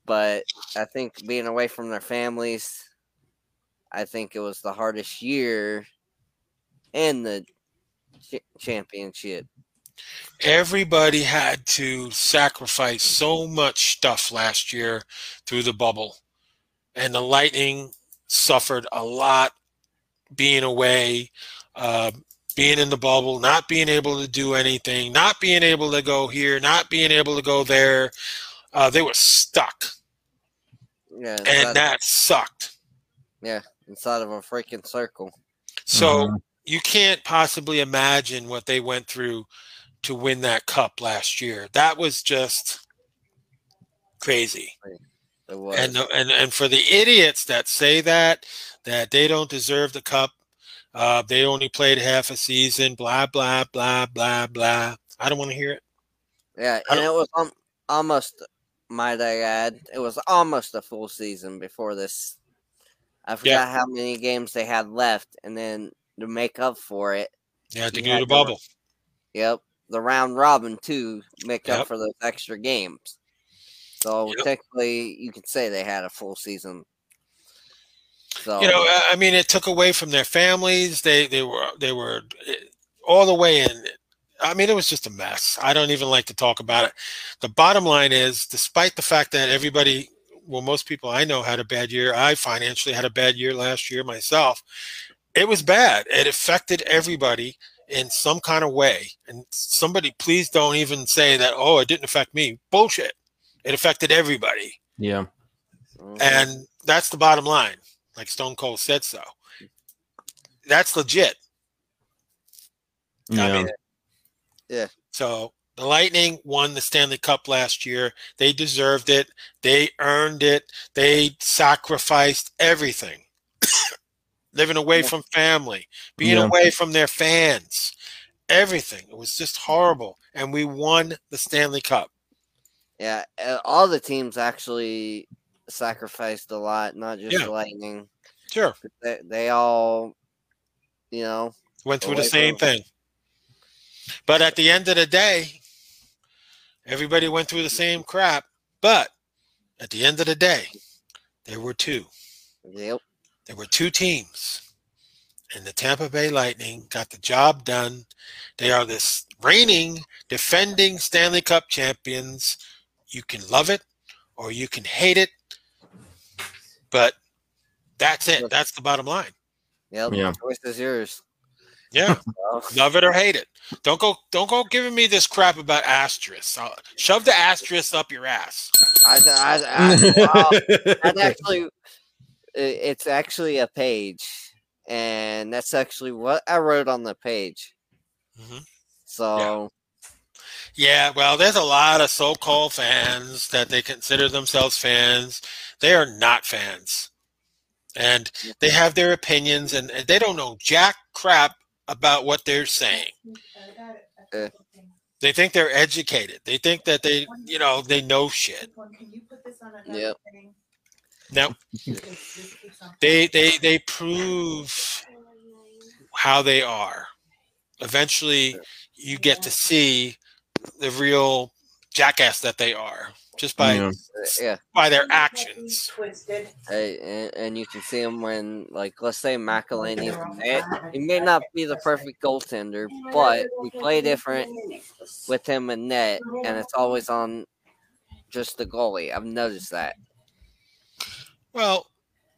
But I think being away from their families, I think it was the hardest year in the ch- championship. Everybody had to sacrifice so much stuff last year through the bubble. And the Lightning suffered a lot being away. Uh, being in the bubble, not being able to do anything, not being able to go here, not being able to go there. Uh, they were stuck. Yeah, and that sucked. Yeah, inside of a freaking circle. So mm-hmm. You can't possibly imagine what they went through to win that cup last year. That was just crazy. Was. And and and for the idiots that say that that they don't deserve the cup, uh, they only played half a season. Blah blah blah blah blah. I don't want to hear it. Yeah, and it was um, almost. Might I add, it was almost a full season before this. I forgot yeah. how many games they had left, and then to make up for it, yeah, to do the bubble. yep, the round robin too, make yep. up for those extra games. So yep. technically, you could say they had a full season so you know, I mean, it took away from their families. They they were they were eh, all the way in. I mean, it was just a mess. I don't even like to talk about it. The bottom line is, despite the fact that everybody, well, most people I know had a bad year. I financially had a bad year last year myself. It was bad. It affected everybody in some kind of way. And somebody, please don't even say that. Oh, it didn't affect me. Bullshit. It affected everybody. Yeah. And that's the bottom line like Stone Cold said so. That's legit. Yeah. I mean, yeah. So the Lightning won the Stanley Cup last year. They deserved it. They earned it. They sacrificed everything. Living away from family, being yeah. away from their fans, everything. It was just horrible. And we won the Stanley Cup. Yeah, uh, all the teams actually sacrificed a lot, not just yeah. Lightning. Sure. They, they all, you know, went through the same from... thing. But at the end of the day, everybody went through the same crap. But at the end of the day, there were two. Yep. There were two teams, and the Tampa Bay Lightning got the job done. They are this reigning, defending Stanley Cup champions. You can love it or you can hate it, but that's it. That's the bottom line. Yep. Yeah. Choice is yours. Yeah, love it or hate it. Don't go, don't go giving me this crap about asterisks. I'll shove the asterisk up your ass. I, I, I, wow. That actually, i- it's actually a page, and that's actually what I wrote on the page. Mhm. So Yeah, well, there's a lot of so-called fans that they consider themselves fans. They are not fans, and they have their opinions, and and they don't know jack crap about what they're saying. Uh. They think they're educated. They think that they, you know, they know shit. Can you put this on Yep. Now, they they they prove how they are. Eventually, you get to see the real jackass that they are just by Yeah. yeah, by their actions. Twisted. uh, and, and you can see him when, like, let's say McElhinney, he may not be the perfect goaltender, but we play different with him in net, and it's always on just the goalie. I've noticed that. Well,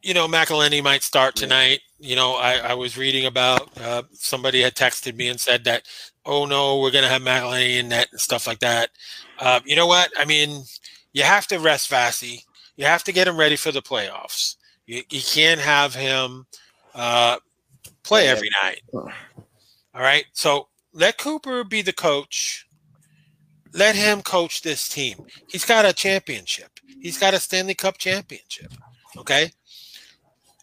you know, McElhinney might start Yeah. tonight. You know, I, I was reading about uh, somebody had texted me and said that, oh no, we're going to have McElhinney in net and stuff like that. Uh, you know what? I mean, you have to rest Vassy. You have to get him ready for the playoffs. You, you can't have him uh, play every night. All right. So let Cooper be the coach. Let him coach this team. He's got a championship. He's got a Stanley Cup championship. Okay.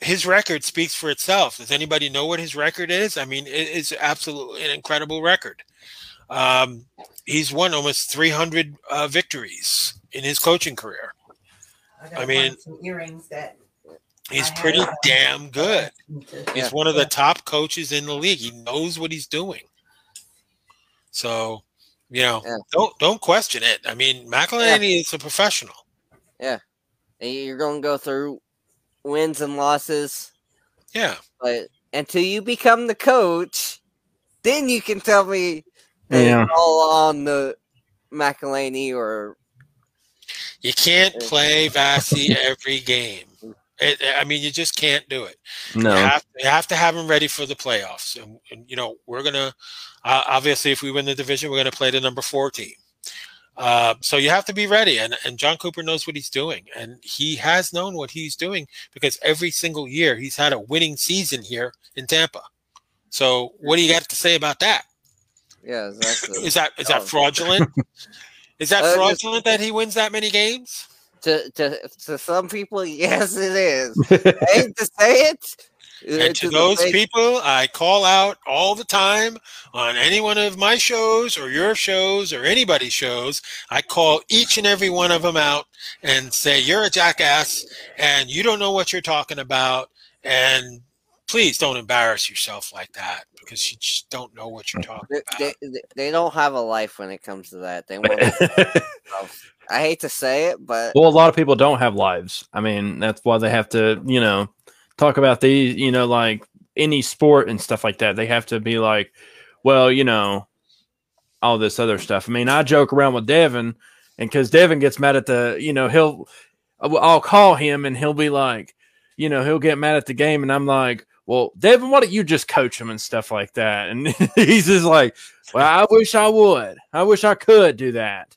His record speaks for itself. Does anybody know what his record is? I mean, it is absolutely an incredible record. Um, he's won almost 300 uh, victories in his coaching career. gotta I mean, some earrings that He's I pretty a- damn good. He's Yeah. one of the top coaches in the league. He knows what he's doing. So, you know, Yeah. don't don't question it. I mean, McElhinney is a professional. And You're going to go through wins and losses, Yeah. but until you become the coach, then you can tell me that Yeah. it's all on the McElhinney or You can't play Vassy every game. It, I mean, you just can't do it. No. You, have, you have to have him ready for the playoffs. And, and you know, we're gonna uh, obviously, if we win the division, we're gonna play the number four team. Uh, so you have to be ready, and and Jon Cooper knows what he's doing, and he has known what he's doing because every single year he's had a winning season here in Tampa. So what do you got to say about that? yeah, exactly. Is that is that Oh. fraudulent? Is that Uh, just- fraudulent that he wins that many games? to to to some people, yes, it is. I hate to say it. And to the those fake- people, I call out all the time on any one of my shows or your shows or anybody's shows. I call each and every one of them out and say, You're a jackass and you don't know what you're talking about. And please don't embarrass yourself like that because you just don't know what you're talking they, about. they, they- they don't have a life when it comes to that. They want. I hate to say it, but well, a lot of people don't have lives. I mean, that's why they have to, you know, talk about these, you know, like any sport and stuff like that. They have to be like, well, you know, all this other stuff. I mean, I joke around with Devin, and because Devin gets mad at the, you know, he'll, I'll call him and he'll be like, you know, he'll get mad at the game, and I'm like, well, Devin, why don't you just coach him and stuff like that? And he's just like, well, I wish I would. I wish I could do that.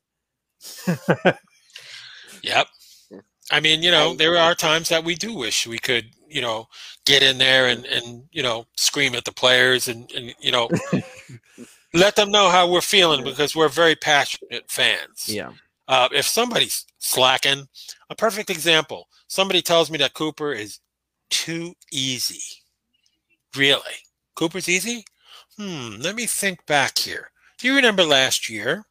Yep. I mean, you know, there are times that we do wish we could, you know, get in there and, and you know, scream at the players and, and you know, let them know how we're feeling because we're very passionate fans. Yeah. Uh, if somebody's slacking, a perfect example, somebody tells me that Cooper is too easy. Really? Cooper's easy? Hmm, let me think back here. Do you remember last year?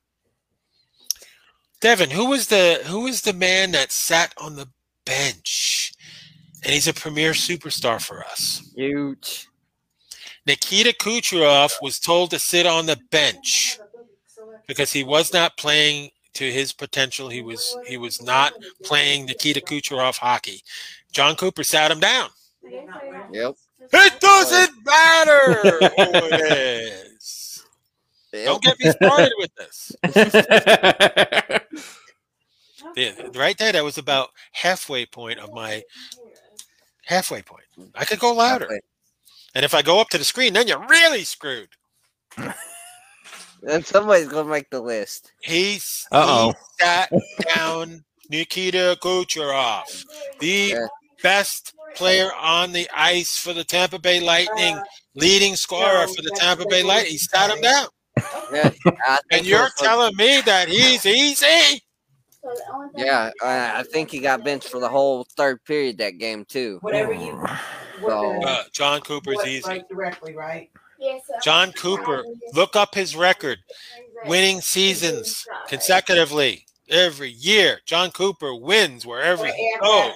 Devin, who was the who was the man that sat on the bench? And he's a premier superstar for us. huge. Nikita Kucherov was told to sit on the bench because he was not playing to his potential. He was he was not playing Nikita Kucherov hockey. Jon Cooper sat him down. Yep. It doesn't matter who it is. Don't get me started with this. Yeah, right there, that was about halfway point of my halfway point. I could go louder. And if I go up to the screen, then you're really screwed. And somebody's gonna make the list. He's Uh-oh. he sat down Nikita Kucherov, the Yeah. best player on the ice for the Tampa Bay Lightning, leading scorer for the Tampa Bay Lightning. He sat him down. Yeah, And you're telling me that he's easy? Yeah, I, I think he got benched for the whole third period that game too. Whatever you. So- Uh, Jon Cooper's what, easy. Like directly, right? Yes. Jon Cooper, look up his record. Winning seasons consecutively every year. Jon Cooper wins wherever he goes.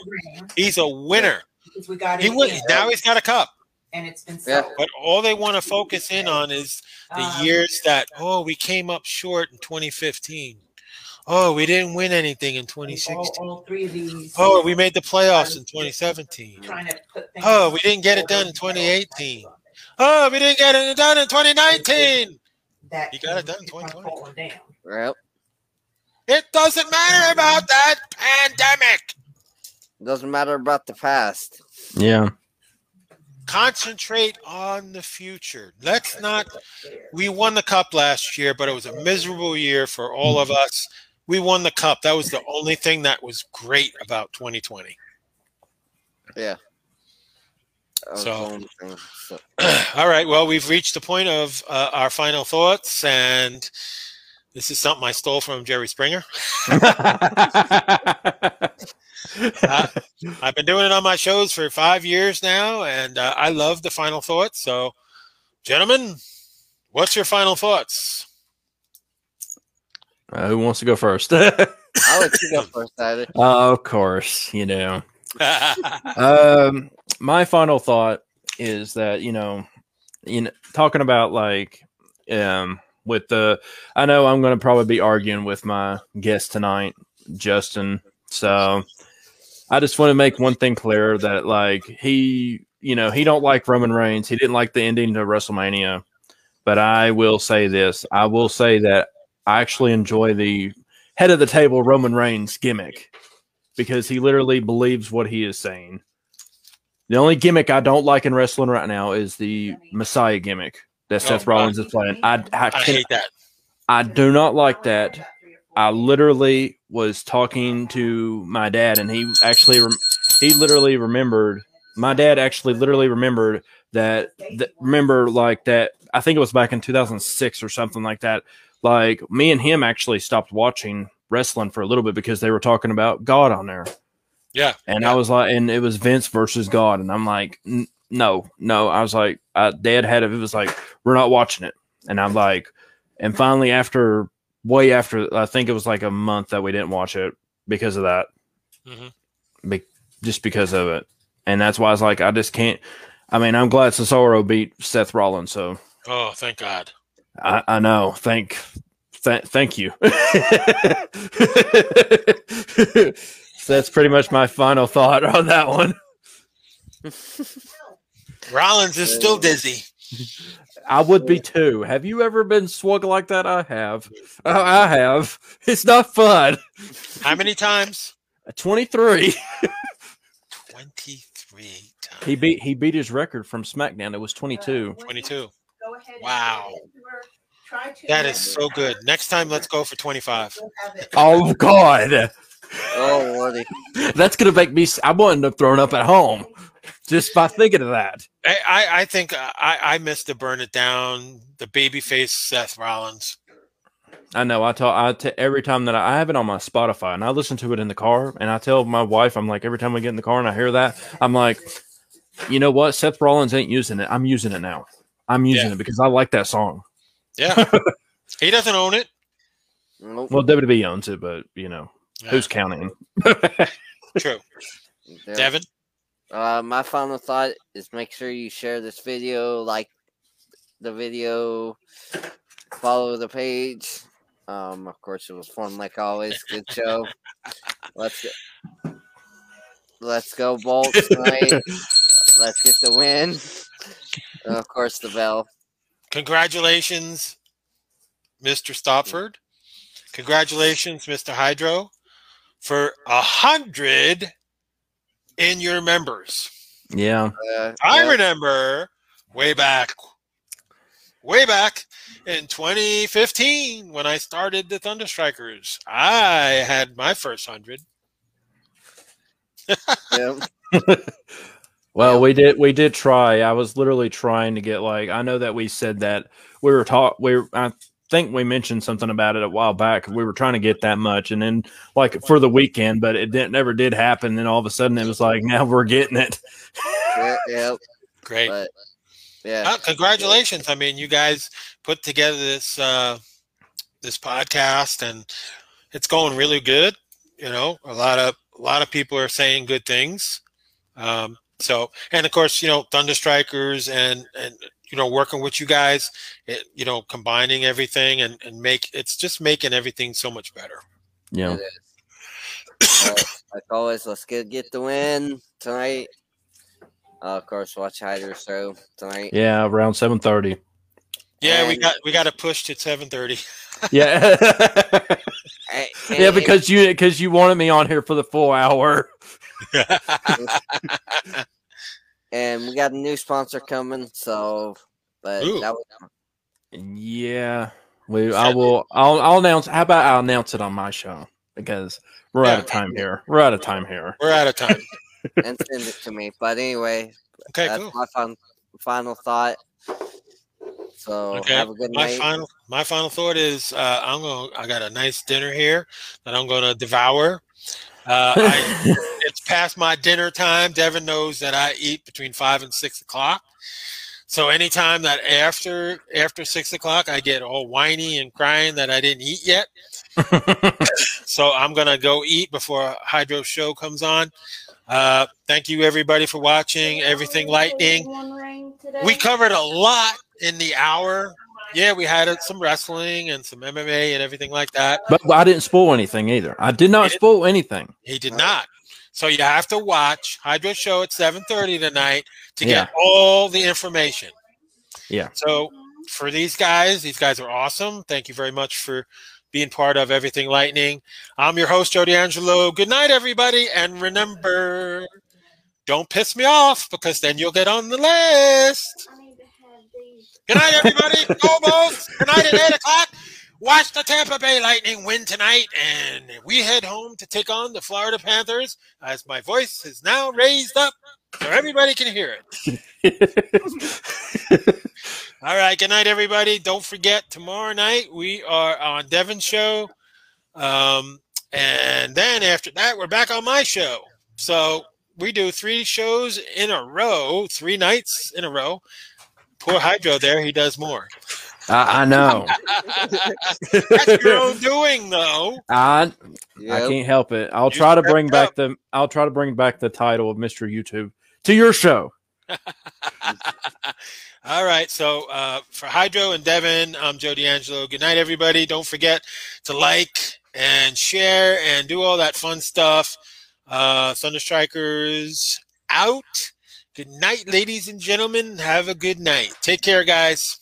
He's a winner. We got He it now he's got a cup. and it's been Yeah. But all they want to focus in on is the Um, years that oh we came up short in 2015. Oh, we didn't win anything in 2016. all three of these. Oh, we made the playoffs in 2017. trying to put things Oh, we didn't get it done in 2018. Oh, we didn't get it done in 2019. That You got it done in 2020. fall down. It doesn't matter about that pandemic. It Doesn't matter about the past. yeah. Concentrate on the future. Let's not. We won the cup last year, but it was a miserable year for all of us. We won the cup. That was the only thing that was great about 2020. Yeah. So- the only thing. So- All right. Well, we've reached the point of uh, our final thoughts, and this is something I stole from Jerry Springer. I've been doing it on my shows for five years now, and uh, I love the final thoughts. So, gentlemen, what's your final thoughts? Uh, who wants to go first? I'll let you go first, Tyler. Uh, of course, you know. um, my final thought is that you know, you know, talking about like, um, with the, I know I'm going to probably be arguing with my guest tonight, Justin. So, I just want to make one thing clear that like he, you know, he don't like Roman Reigns. He didn't like the ending to WrestleMania. But I will say this: I will say that I actually enjoy the head of the table Roman Reigns gimmick because he literally believes what he is saying. The only gimmick I don't like in wrestling right now is the Messiah gimmick that Oh, Seth Rollins is playing. I I, I hate that. I do not like that. I literally was talking to my dad, and he actually rem- he literally remembered. My dad actually literally remembered that, that. Remember, like that. I think it was back in 2006 or something like that. Like me and him actually stopped watching wrestling for a little bit because they were talking about God on there. Yeah. And yeah. I was like, and it was Vince versus God, and I'm like, no, no. I was like, uh, Dad had it. It was like, we're not watching it, and I'm like, and finally, after way after, I think it was like a month that we didn't watch it because of that, Mhm. Be- just because of it, and that's why I was like, I just can't. I mean, I'm glad Cesaro beat Seth Rollins, so Oh, thank God. I, I know. Thank, th- thank you. so that's pretty much my final thought on that one. Rollins is still dizzy. I would be too. Have you ever been swung like that? I have. I I have. It's not fun. How many times? Uh, 23. 23 times. He beat he beat his record from SmackDown. It was 22. 22. Go ahead Wow. do. Try to That is so good. Next time, let's go for 25. We'll have it. Oh God, Oh, Lordy. that's gonna make me, I'm going to throw up at home just by thinking of that. I, I, I think uh, I, I missed the burn it down, the baby face Seth Rollins. I know. I tell I t- every time that I, I have it on my Spotify and I listen to it in the car, and I tell my wife, I'm like, every time I get in the car and I hear that, I'm like, you know what? Seth Rollins ain't using it. I'm using it now. I'm using Yeah. it because I like that song. Yeah. he doesn't own it. Nope. Well, WWE owns it, but you know who's counting? True. Yeah. Devin? Uh, my final thought is make sure you share this video, like the video, follow the page, Um, of course, it was fun like always. Good show. Let's go. Let's go Bolts tonight. Let's get the win. And of course, the bell. Congratulations, Mr. Stopford. Congratulations, Mr. Hydro, for a hundred in your members. Yeah. Uh, I yeah, remember way back, way back in 2015 when I started the Thunderstrikers. I had my first hundred. yeah. Well, Yeah. we did we did try. I was literally trying to get like I know that we said that we were taught we were, I think we mentioned something about it a while back. We were trying to get that much and then like for the weekend, but it didn't never did happen. Then all of a sudden it was like now we're getting it. yeah, yeah, Great. but yeah, Uh, congratulations! I mean, you guys put together this uh, this podcast, and it's going really good. You know, a lot of a lot of people are saying good things. Um, so, and of course, you know, Thunderstrikers and and you know, working with you guys, it, you know, combining everything and and make it's just making everything so much better. Yeah. It is. Like always, let's get get the win tonight. Uh, of course, watch Hydro show tonight. Yeah, around seven thirty. Yeah, we got we got to push to seven thirty. Yeah. A- yeah, because you because you wanted me on here for the full hour. and we got a new sponsor coming. So, but Ooh. that was Yeah. We I will I'll I'll announce how about I'll announce it on my show because we're out of time here. We're out of time here. We're out of time. and send it to me. But anyway, Okay, that's cool. my fun, final thought. So Okay, have a good my night. final my final thought is uh, I'm going. to I got a nice dinner here that I'm going to devour. Uh, I, it's past my dinner time. Devin knows that I eat between five and six o'clock. So anytime that after after six o'clock, I get all whiny and crying that I didn't eat yet. So I'm gonna go eat before Hydro Show comes on. Uh, thank you everybody for watching. Everything Lightning. We covered a lot in the hour. Yeah, we had some wrestling and some MMA and everything like that. but, I didn't spoil anything either. I did not spoil anything. He did not. So you have to watch Hydro Show at 7:30 tonight to Yeah. get all the information. Yeah. So for these guys, these guys are awesome. Thank you very much for being part of Everything Lightning. I'm your host, Joe D'Angelo. Good night, everybody. And remember, don't piss me off because then you'll get on the list. Good night, everybody. Go Bolts. Tonight at 8 o'clock. Watch the Tampa Bay Lightning win tonight, and we head home to take on the Florida Panthers as my voice is now raised up so everybody can hear it. All right. Good night, everybody. Don't forget, tomorrow night we are on Devin's show. Um, and then after that, we're back on my show. So we do three shows in a row, three nights in a row. Poor Hydro there, he does more. I, I know. That's your own doing, though. I I can't help it. I'll You try to stepped bring back up. the I'll try to bring back the title of Mr. YouTube to your show. All right. So uh, for Hydro and Devin, I'm Joe D'Angelo. Good night, everybody. Don't forget to like and share and do all that fun stuff. Uh, Thunderstrikers out. Good night, ladies and gentlemen. Have a good night. Take care, guys.